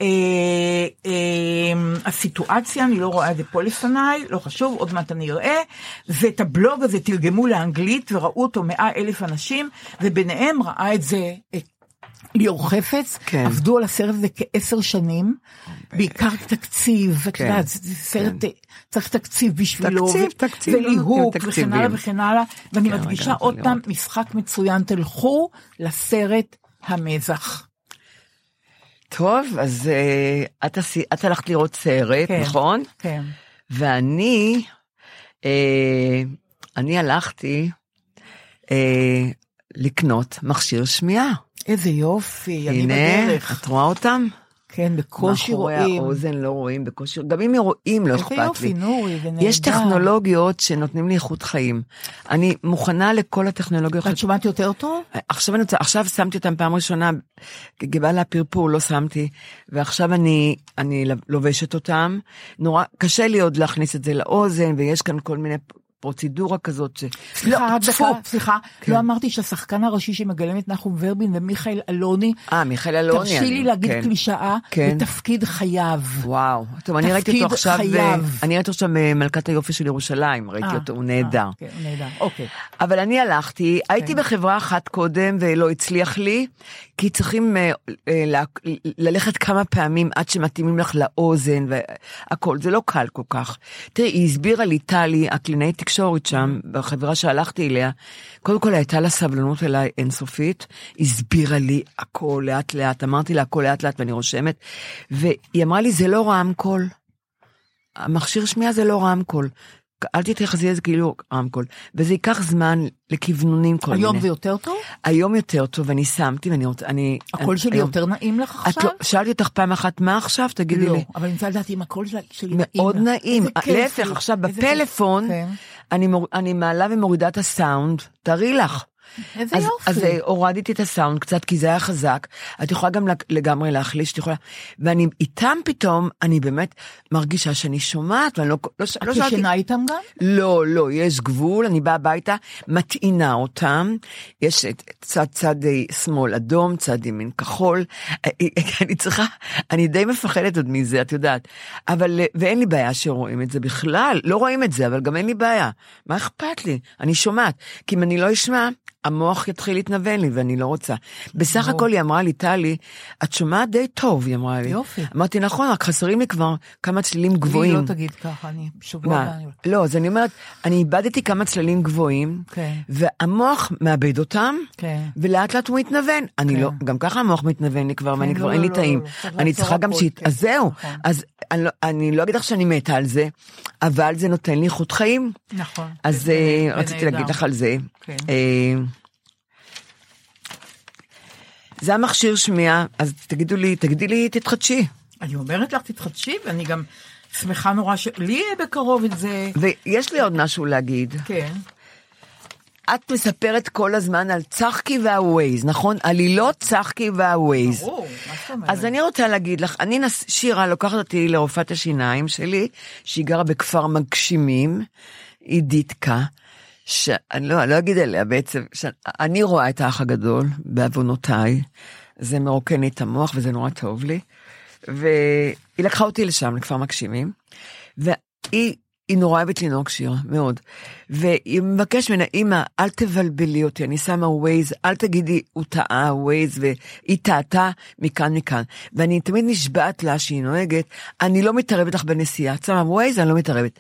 אה, אה, הסיטואציה, אני לא רואה את זה פה לפניי, לא חשוב, עוד מעט אני אראה, ואת הבלוג הזה תרגמו לאנגלית וראו אותו מאה אלף אנשים, וביניהם ראה את זה, את ליאור חפץ, כן. עבדו על הסרט הזה כעשר שנים, בעיקר תקציב, את כן, יודעת, זה זה סרט, צריך תקציב בשבילו, תקציב, ו- תקציב, לא וליהוק, נותנים וכן. הלאה וכן הלאה, ואני כן, מדגישה עוד פעם. משחק מצוין, תלכו לסרט המזח. טוב, אז אה, את עשי- את הלכת לראות סרט, כן. נכון? כן. ואני, אה, אני הלכתי אה, לקנות מכשיר שמיעה. איזה יופי, אני הנה, בדרך. את רואה אותם? כן, בקושי מאחורי רואים. האוזן לא רואים בקושי, גם אם רואים לא איזה אכפת יופי, לי. נורי, זה נהדר. יש טכנולוגיות שנותנים לי איכות חיים. אני מוכנה לכל הטכנולוגיות. ואת שומעת יותר טוב? עכשיו אני רוצה, עכשיו שמתי אותם פעם ראשונה, גיבה לפרפור, לא שמתי, ועכשיו אני, אני לובשת אותם. נורא, קשה לי עוד להכניס את זה לאוזן, ויש כאן כל מיני פרוצדורה כזאת ש... סליחה, לא, דקה, סליחה, כן. לא אמרתי שהשחקן הראשי שמגלם את נחום ורבין ומיכאל אלוני, אה, מיכאל אלוני. תרשי אני- לי להגיד כן. קלישאה, כן. בתפקיד חייו. וואו, טוב, אני ראיתי אותו עכשיו, חייו. אה, אני ראיתי אותו שם במלכת היופי של ירושלים, ראיתי אה, אותו, הוא נהדר. אה, כן, הוא נהדר, אוקיי. אבל אני הלכתי, הייתי בחברה אחת קודם ולא הצליח לי, כי צריכים אה, אה, לה- ללכת כמה פעמים עד שמתאימים לך לאוזן והכל, זה לא קל כל כך. תראי, היא הסבירה לי, טלי, הקלינאית תקשורת שם, בחברה שהלכתי אליה, קודם כל הייתה לה סבלנות אליי אינסופית, הסבירה לי הכל לאט לאט, אמרתי לה הכל לאט לאט ואני רושמת, והיא אמרה לי, זה לא רמקול. המכשיר שמיעה זה לא רמקול. אל תתייחסי לזה כאילו רמקול. וזה ייקח זמן לכוונונים כל מיני. היום זה יותר טוב? היום יותר טוב, אני שמתי ואני רוצה, אני... הקול אני- שלי היום- יותר נעים לך את עכשיו? לא, שאלתי אותך פעם אחת מה עכשיו, תגידי לא, לי. אבל אני רוצה לדעת אם הקול שלי- נעים. מאוד. נעים, להפך. עכשיו. בפלאפון, כן. אני, מור, אני מעלה ומורידה את הסאונד, תראי לך. איזה אז, יופי. אז אה, הורדתי את הסאונד קצת, כי זה היה חזק. את יכולה גם לג- לגמרי להחליש, את יכולה... ואני איתם פתאום, אני באמת מרגישה שאני שומעת, ואני לא... לא, לא את שאלתי... ישנה איתם גם? לא, לא, יש גבול, אני באה הביתה, מטעינה אותם, יש את צד צד אה, שמאל אדום, צד ימין כחול, אה, אני צריכה, אני די מפחדת עוד מזה, את יודעת, אבל, ואין לי בעיה שרואים את זה בכלל, לא רואים את זה, אבל גם אין לי בעיה, מה אכפת לי? אני שומעת, כי אם אני לא אשמע, המוח יתחיל להתנוון לי ואני לא רוצה. בסך. הכל היא אמרה לי, טלי, את שומעת די טוב, היא אמרה לי. יופי. אמרתי, נכון, רק חסרים לי כבר כמה צלילים גבוהים. לי לא תגיד ככה, אני שבוע הבא. מה? לא, אז אני אומרת, אני איבדתי כמה צללים גבוהים, כן. והמוח מאבד אותם, כן. ולאט לאט הוא מתנוון. אני כן. לא, גם ככה המוח מתנוון לי כבר, ואני לא, כבר לא, אין לי לא, טעים. לא, אני צריכה גם. כן. אז זהו. נכון. אז אני לא- לא אגיד לך שאני מתה על זה, אבל זה נותן לי איכות חיים. נכון. אז אה, רציתי. להגיד לך על זה. זה המכשיר שמיעה, אז תגידו לי, תגידי לי, תתחדשי. אני אומרת לך, תתחדשי, ואני גם שמחה נורא שלי יהיה בקרוב את זה. ויש לי עוד משהו להגיד. כן. את מספרת כל הזמן על צחקי והווייז, נכון? עלילות צחקי והווייז. ברור, מה זאת אומרת? אז אני רוצה להגיד לך, אני נס... שירה לוקחת אותי לרופאת השיניים שלי, שהיא גרה בכפר מגשימים, עידיתקה, שאני לא, לא אגיד עליה בעצם, שאני רואה את האח הגדול, בעוונותיי, זה מרוקן לי את המוח וזה נורא טוב לי, והיא לקחה אותי לשם, לכפר מגשימים, והיא... היא נורא אוהבת לנהוג שיר, מאוד. והיא מבקשת ממנה, אמא, אל תבלבלי אותי, אני שמה ווייז, אל תגידי, הוא טעה, ווייז, והיא טעתה מכאן מכאן. ואני תמיד נשבעת לה שהיא נוהגת, אני לא מתערבת לך בנסיעה, את שמה ווייז, אני לא מתערבת.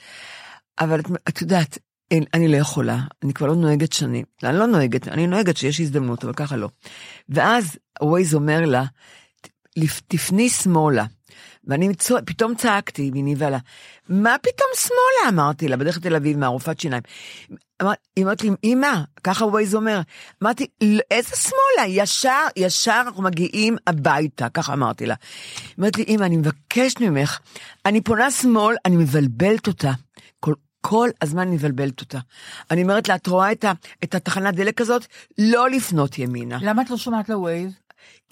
אבל את, את יודעת, אין, אני לא יכולה, אני כבר לא נוהגת שנים. אני לא נוהגת, אני נוהגת שיש הזדמנות, אבל ככה לא. ואז ווייז אומר לה, "לפ- תפני שמאלה. ואני צוע, פתאום צעקתי, מגיבה לה, מה פתאום שמאלה? אמרתי לה, בדרך לתל אביב, מהרופאת שיניים. אמר- היא אומרת לי, אמא, ככה ווייז אומר. אמרתי, "לא, איזה שמאלה? ישר, ישר אנחנו מגיעים הביתה, ככה אמרתי לה. אומרת לי, אמא, אני מבקשת ממך, אני פונה שמאל, אני מבלבלת אותה. כל, הזמן מבלבלת אותה. אני אומרת לה, את רואה את, ה, את התחנת דלק הזאת? לא לפנות ימינה. למה את לא שומעת לווייז?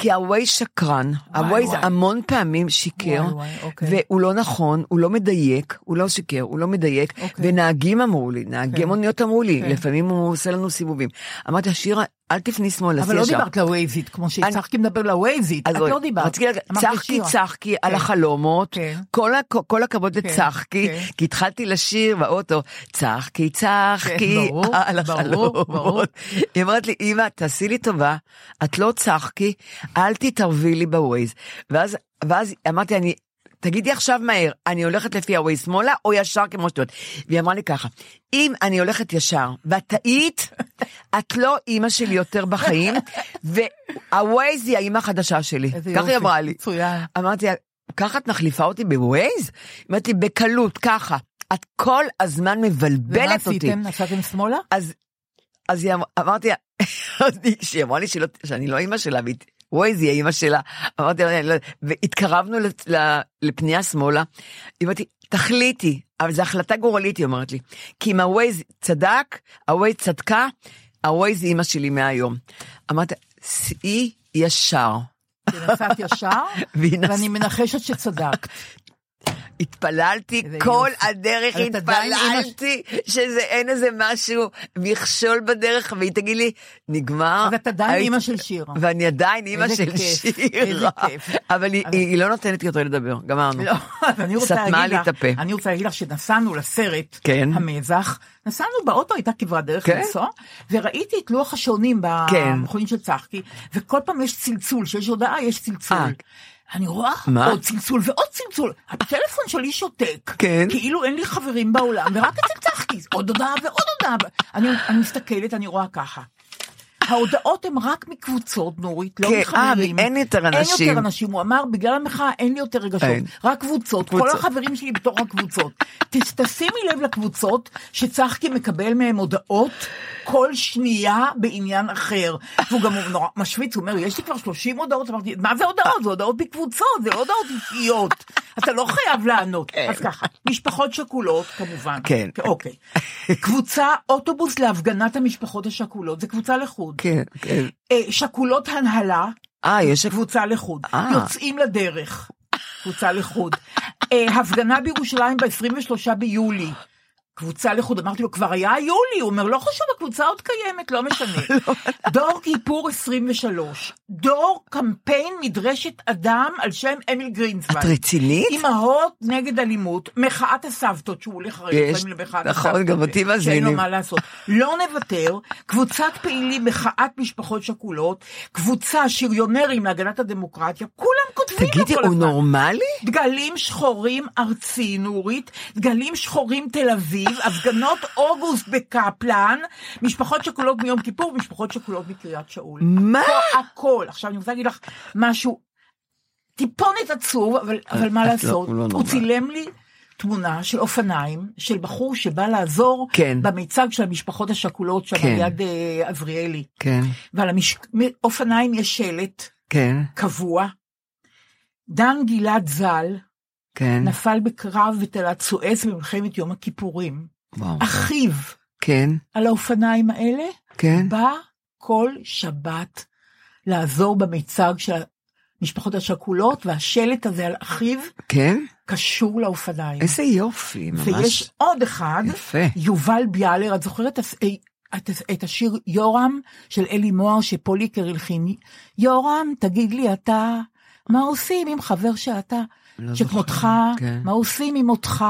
כי הווייז שקרן, הווייז וואי. המון פעמים שיקר, וואי, וואי, אוקיי. והוא לא נכון, הוא לא מדייק, הוא לא שיקר, הוא לא מדייק, אוקיי. ונהגים אמרו לי, נהגי כן. מוניות אמרו לי, כן. לפעמים הוא עושה לנו סיבובים. אמרתי לה, שירה, אל תפני שמאלה, אבל לא ישר." דיברת לווייזית, כמו אני- שצחקי מדבר לווייזית, את לא דיברת. אמרת צחקי. צחקי על כן. החלומות, כן. כל הכ- כל הכבוד כן, לצחקי, כן. כי התחלתי לשיר באוטו, צחקי צחקי כן, על. החלומות. היא אומרת לי, אמא, תעשי לי טובה, את לא צחקי, אל תתערבי לי בווייז. ואז ואז אמרתי, אני... תגידי עכשיו מהר, אני הולכת לפי הווייז שמאלה או ישר כמו שאת יודעת? והיא אמרה לי ככה, אם אני הולכת ישר ואת טעית, את לא אימא שלי יותר בחיים, והווייז היא האימא החדשה שלי. ככה היא אמרה לי. מצוין. אמרתי ככה את מחליפה אותי בווייז? אמרתי, בקלות, ככה. את כל הזמן ומה מבלבלת אותי. עשיתם? נסעתם שמאלה? אז, אז היא אמר, אמרתי שהיא אמרה לי שלא, שאני לא אימא שלה, והיא- ווייז היא האימא שלה. אמרתי לה, לא, והתקרבנו לפנייה שמאלה. היא אמרת לי, תחליטי, אבל זו החלטה גורלית, היא אומרת לי. כי אם הווייז צדק, הווייז צדקה, הווייז היא אימא שלי מהיום. אמרתי, סעי ישר. נסעת ישר. ואני מנחשת שצדקת. התפללתי כל. הדרך, התפללתי שזה אין איזה משהו, מכשול בדרך, והיא תגיד לי, נגמר. אז את עדיין היית- אימא של שירה. ואני עדיין אימא של כיף, שירה. אבל היא- היא היא לא נותנת לי יותר לדבר, גמרנו. לא, סתמה לי את הפה. אני רוצה להגיד לך שנסענו לסרט, כן. המזח, נסענו באוטו, הייתה כברת דרך כן. לנסוע, וראיתי את לוח השעונים כן. במכונית של צחקי, וכל פעם יש צלצול, שיש הודעה, יש צלצול. אני רואה מה? עוד צלצול ועוד צלצול, הטלפון שלי שותק, כן. כאילו אין לי חברים בעולם, ורק אצל צחקי, עוד הודעה ועוד הודעה, אני, אני מסתכלת, אני רואה ככה. ההודעות הן רק מקבוצות, נורית, לא כן, מחברים. אה, אין יותר אין אנשים. יותר אנשים, הוא אמר, בגלל המחאה אין לי יותר רגשות, אין. רק קבוצות, כל. החברים שלי בתוך הקבוצות. תשימי לב לקבוצות שצחקי מקבל מהם הודעות כל שנייה בעניין אחר. והוא גם נורא משוויץ, הוא אומר, יש לי כבר 30 הודעות, אמרתי, מה זה הודעות? זה הודעות בקבוצות, זה לא הודעות אישיות. אתה לא חייב לענות. אז ככה, משפחות שכולות, כמובן. כן. אוקיי. קבוצה, אוטובוס להפגנת המשפחות השכולות, זה קבוצה לחוד. כן, כן. אה, שכולות הנהלה, אה, יש... קבוצה לחוד. אה. יוצאים לדרך, קבוצה לחוד. אה, הפגנה בירושלים ב-23 ביולי, קבוצה לחוד, אמרתי לו, כבר היה יולי, הוא אומר, לא חשוב, הקבוצה עוד קיימת, לא משנה. דור כיפור 23, דור קמפיין מדרשת אדם על שם אמיל גרינצווייג. את רצינית? אימהות נגד אלימות, מחאת הסבתות, שהוא הולך הרי יש, לפעמים למחאת נכון, הסבתות. גם אותי שאין לו מזמינים. מה לעשות. לא נוותר, קבוצת פעילים, מחאת משפחות שכולות, קבוצה שריונרים להגנת הדמוקרטיה, כולם כותבים לו תגידי, כל הוא הזמן. נורמלי? דגלים שחורים ארצי, נורית, דגלים שחורים תל אביב, הפגנות אוגוסט בקפלן, משפחות שכולות מיום כיפור, משפחות שכולות מקריית שאול. מה? הכל, הכל. עכשיו אני רוצה להגיד לך משהו, טיפונת עצוב, אבל, אבל מה לא- לעשות, הוא לא הוא. צילם לי תמונה של אופניים, של בחור שבא לעזור כן. במיצג של המשפחות השכולות שם כן. ליד אה, אבריאלי. כן, ועל האופניים יש שלט כן, קבוע, דן גלעד ז"ל, כן, נפל בקרב בתעלת סואץ במלחמת יום הכיפורים. וואו, אחיו. כן, על האופניים האלה? כן, בא כל שבת לעזור במיצג של המשפחות השכולות, והשלט הזה על אחיו כן, קשור לאופניים. איזה יופי, ממש. ויש עוד אחד, יפה. יובל ביאלר, את זוכרת את- את, את השיר יורם של אלי מוהר שפוליקר הלחין? יורם, תגיד לי אתה, מה עושים עם חבר שאתה, לא שכמותך, כן. מה עושים עם אותך?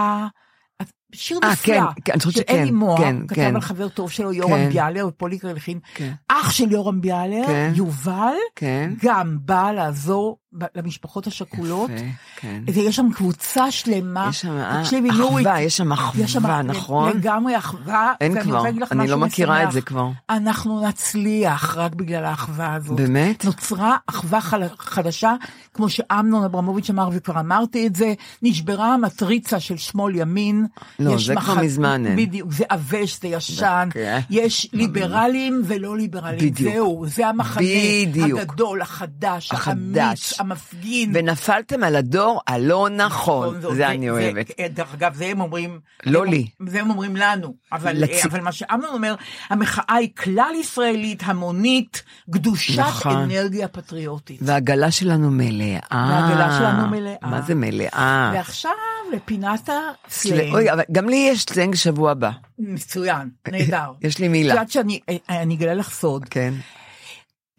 שיר אה, נפלא, כן, כן, אני חושבת של שכן, אלי מוהר, כן, כתב כן. על חבר טוב שלו, יורם כן. ביאלר, ופוליקר הלחין. כן. אח של יורם ביאלר, כן. יובל, כן. גם בא לעזור למשפחות השכולות. יפה, כן. ויש שם קבוצה שלמה. יש שם נורית, אחווה, יש שם יש שם אחווה, נכון? לגמרי אחווה. אין כבר, אני לא מכירה משמח. את זה כבר. אנחנו נצליח רק בגלל האחווה הזאת. באמת? נוצרה אחווה חל- חדשה, כמו שאמנון אברמוביץ' אמר, וכבר אמרתי את זה, נשברה המטריצה של שמאל ימין. לא, זה כבר מזמן אין. בדיוק, זה עבש, זה ישן. כן. יש ליברלים ולא ליברלים. בדיוק. זהו, זה המחנה בדיוק. הגדול, החדש, החדש. האמיץ, המפגין. ונפלתם על הדור הלא נכון, זאת, זה אני אוהבת. דרך אגב, זה הם אומרים... לא הם, לי. זה הם אומרים לנו. אבל, לצ- אבל מה שאמנון אומר, המחאה היא כלל ישראלית, המונית, קדושת נכון. אנרגיה פטריוטית. והעגלה שלנו מלאה. והעגלה שלנו מלאה. מה זה מלאה? ועכשיו לפינת סל- הסלנג. אוי, אבל גם לי יש סלנג שבוע הבא. מצוין, נהדר. יש לי מילה. את יודעת שאני אני אגלה לך סוד. כן.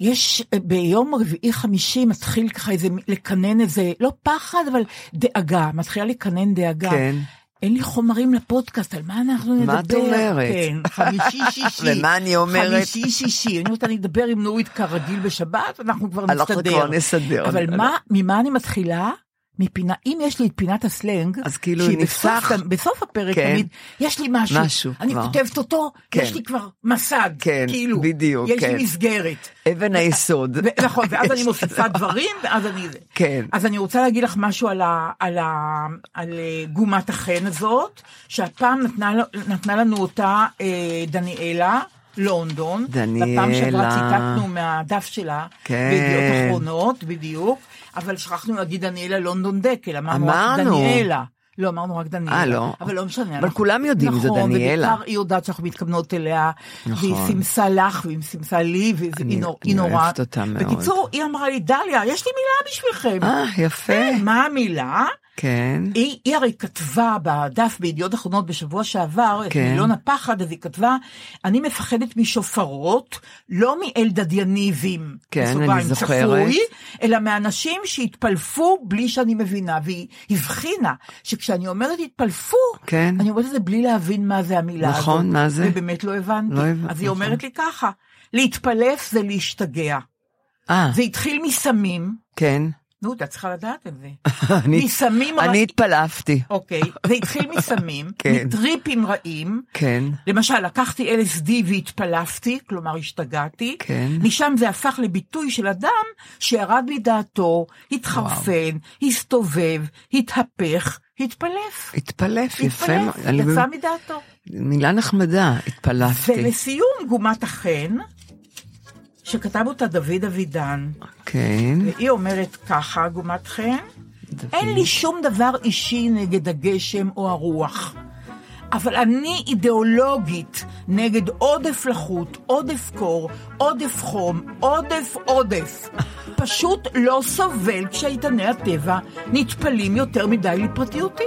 יש אה, ביום רביעי חמישי מתחיל ככה איזה לקנן איזה, לא פחד, אבל דאגה, מתחילה לקנן דאגה. כן. אין לי חומרים לפודקאסט, על מה אנחנו נדבר? מה את אומרת? כן, חמישי שישי. ומה אני אומרת? חמישי שישי. אני אומרת, אני אדבר עם נורית כרגיל בשבת, ואנחנו כבר אנחנו נסתדר. כבר נסדר. אבל מה, ממה אני מתחילה? מפינה, אם יש לי את פינת הסלנג, אז כאילו נפתח. בסוף, בסוף הפרק כן. תמיד, יש לי משהו, משהו אני כבר. כותבת אותו, כן. יש לי כבר מסד, כן, כאילו, בדיוק, יש כן. לי מסגרת. אבן היסוד. ו- נכון, ואז אני מוסיפה דברים, ואז אני. כן. אז אני רוצה להגיד לך משהו על, ה, על, ה, על אה, גומת החן הזאת, שהפעם נתנה, נתנה לנו אותה אה, דניאלה. לונדון, דניאלה. בפעם שעברה ציטטנו מהדף שלה, כן. בידיעות אחרונות, בדיוק, אבל שכחנו להגיד דניאלה לונדון דקל, אמרנו רק אמרנו. דניאלה. לא, אמרנו רק דניאלה. אה, לא. אבל לא משנה. אבל כולם יודעים, זו דניאלה. נכון, ובעיקר היא יודעת שאנחנו מתכוונות אליה, נכון. והיא סימסה לך, והיא סימסה לי, והיא אני- נור- אני נורא. אוהבת אותה מאוד. בקיצור, היא אמרה לי, דליה, יש לי מילה בשבילכם. אה, יפה. מה המילה? כן. היא, היא הרי כתבה בדף בידיעות אחרונות בשבוע שעבר, את כן. מילון הפחד, אז היא כתבה, אני מפחדת משופרות, לא מאלדדייניבים, כן, בסוגריים, אני זוכרת. צפוי, אלא מאנשים שהתפלפו בלי שאני מבינה, והיא הבחינה שכשאני אומרת התפלפו, כן. אני אומרת את זה בלי להבין מה זה המילה הזאת. נכון, מה זה? ובאמת לא הבנתי. לא הבנ- אז היא נכון. אומרת לי ככה, להתפלף זה להשתגע. אה, זה התחיל מסמים, כן. נו, אתה צריכה לדעת את זה. אני- מסמים אני. התפלפתי. אוקיי, זה התחיל מסמים, כן. מטריפים רעים. כן. למשל, לקחתי LSD והתפלפתי, כלומר השתגעתי. כן. משם זה הפך לביטוי של אדם שירד מדעתו, התחרפן, הסתובב, התהפך, התפלף. התפלף, יפה. התפלף, יצא מדעתו. מילה נחמדה, התפלפתי. ולסיום, גומת החן, שכתב אותה דוד אבידן, כן. והיא אומרת ככה, גומת חן, אין לי שום דבר אישי נגד הגשם או הרוח. אבל אני אידיאולוגית נגד עודף לחות, עודף קור, עודף חום, עודף עודף. פשוט לא סובל כשאיתני הטבע נטפלים יותר מדי לפרטיותי.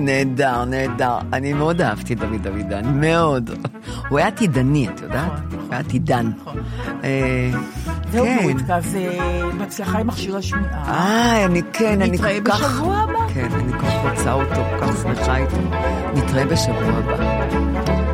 נהדר, נהדר. אני מאוד אהבתי את דוד אבידן, מאוד. הוא היה עתידני, את יודעת? נכון, הוא היה עתידן. אה, זהו, כן. אז אה, בהצלחה עם מכשיר השמיעה. אה, אני כן, אני נתראה כל כך... בשבוע הבא. כן, אני כל כך רוצה אותו, שמחה איתו. נתראה בשבוע הבא.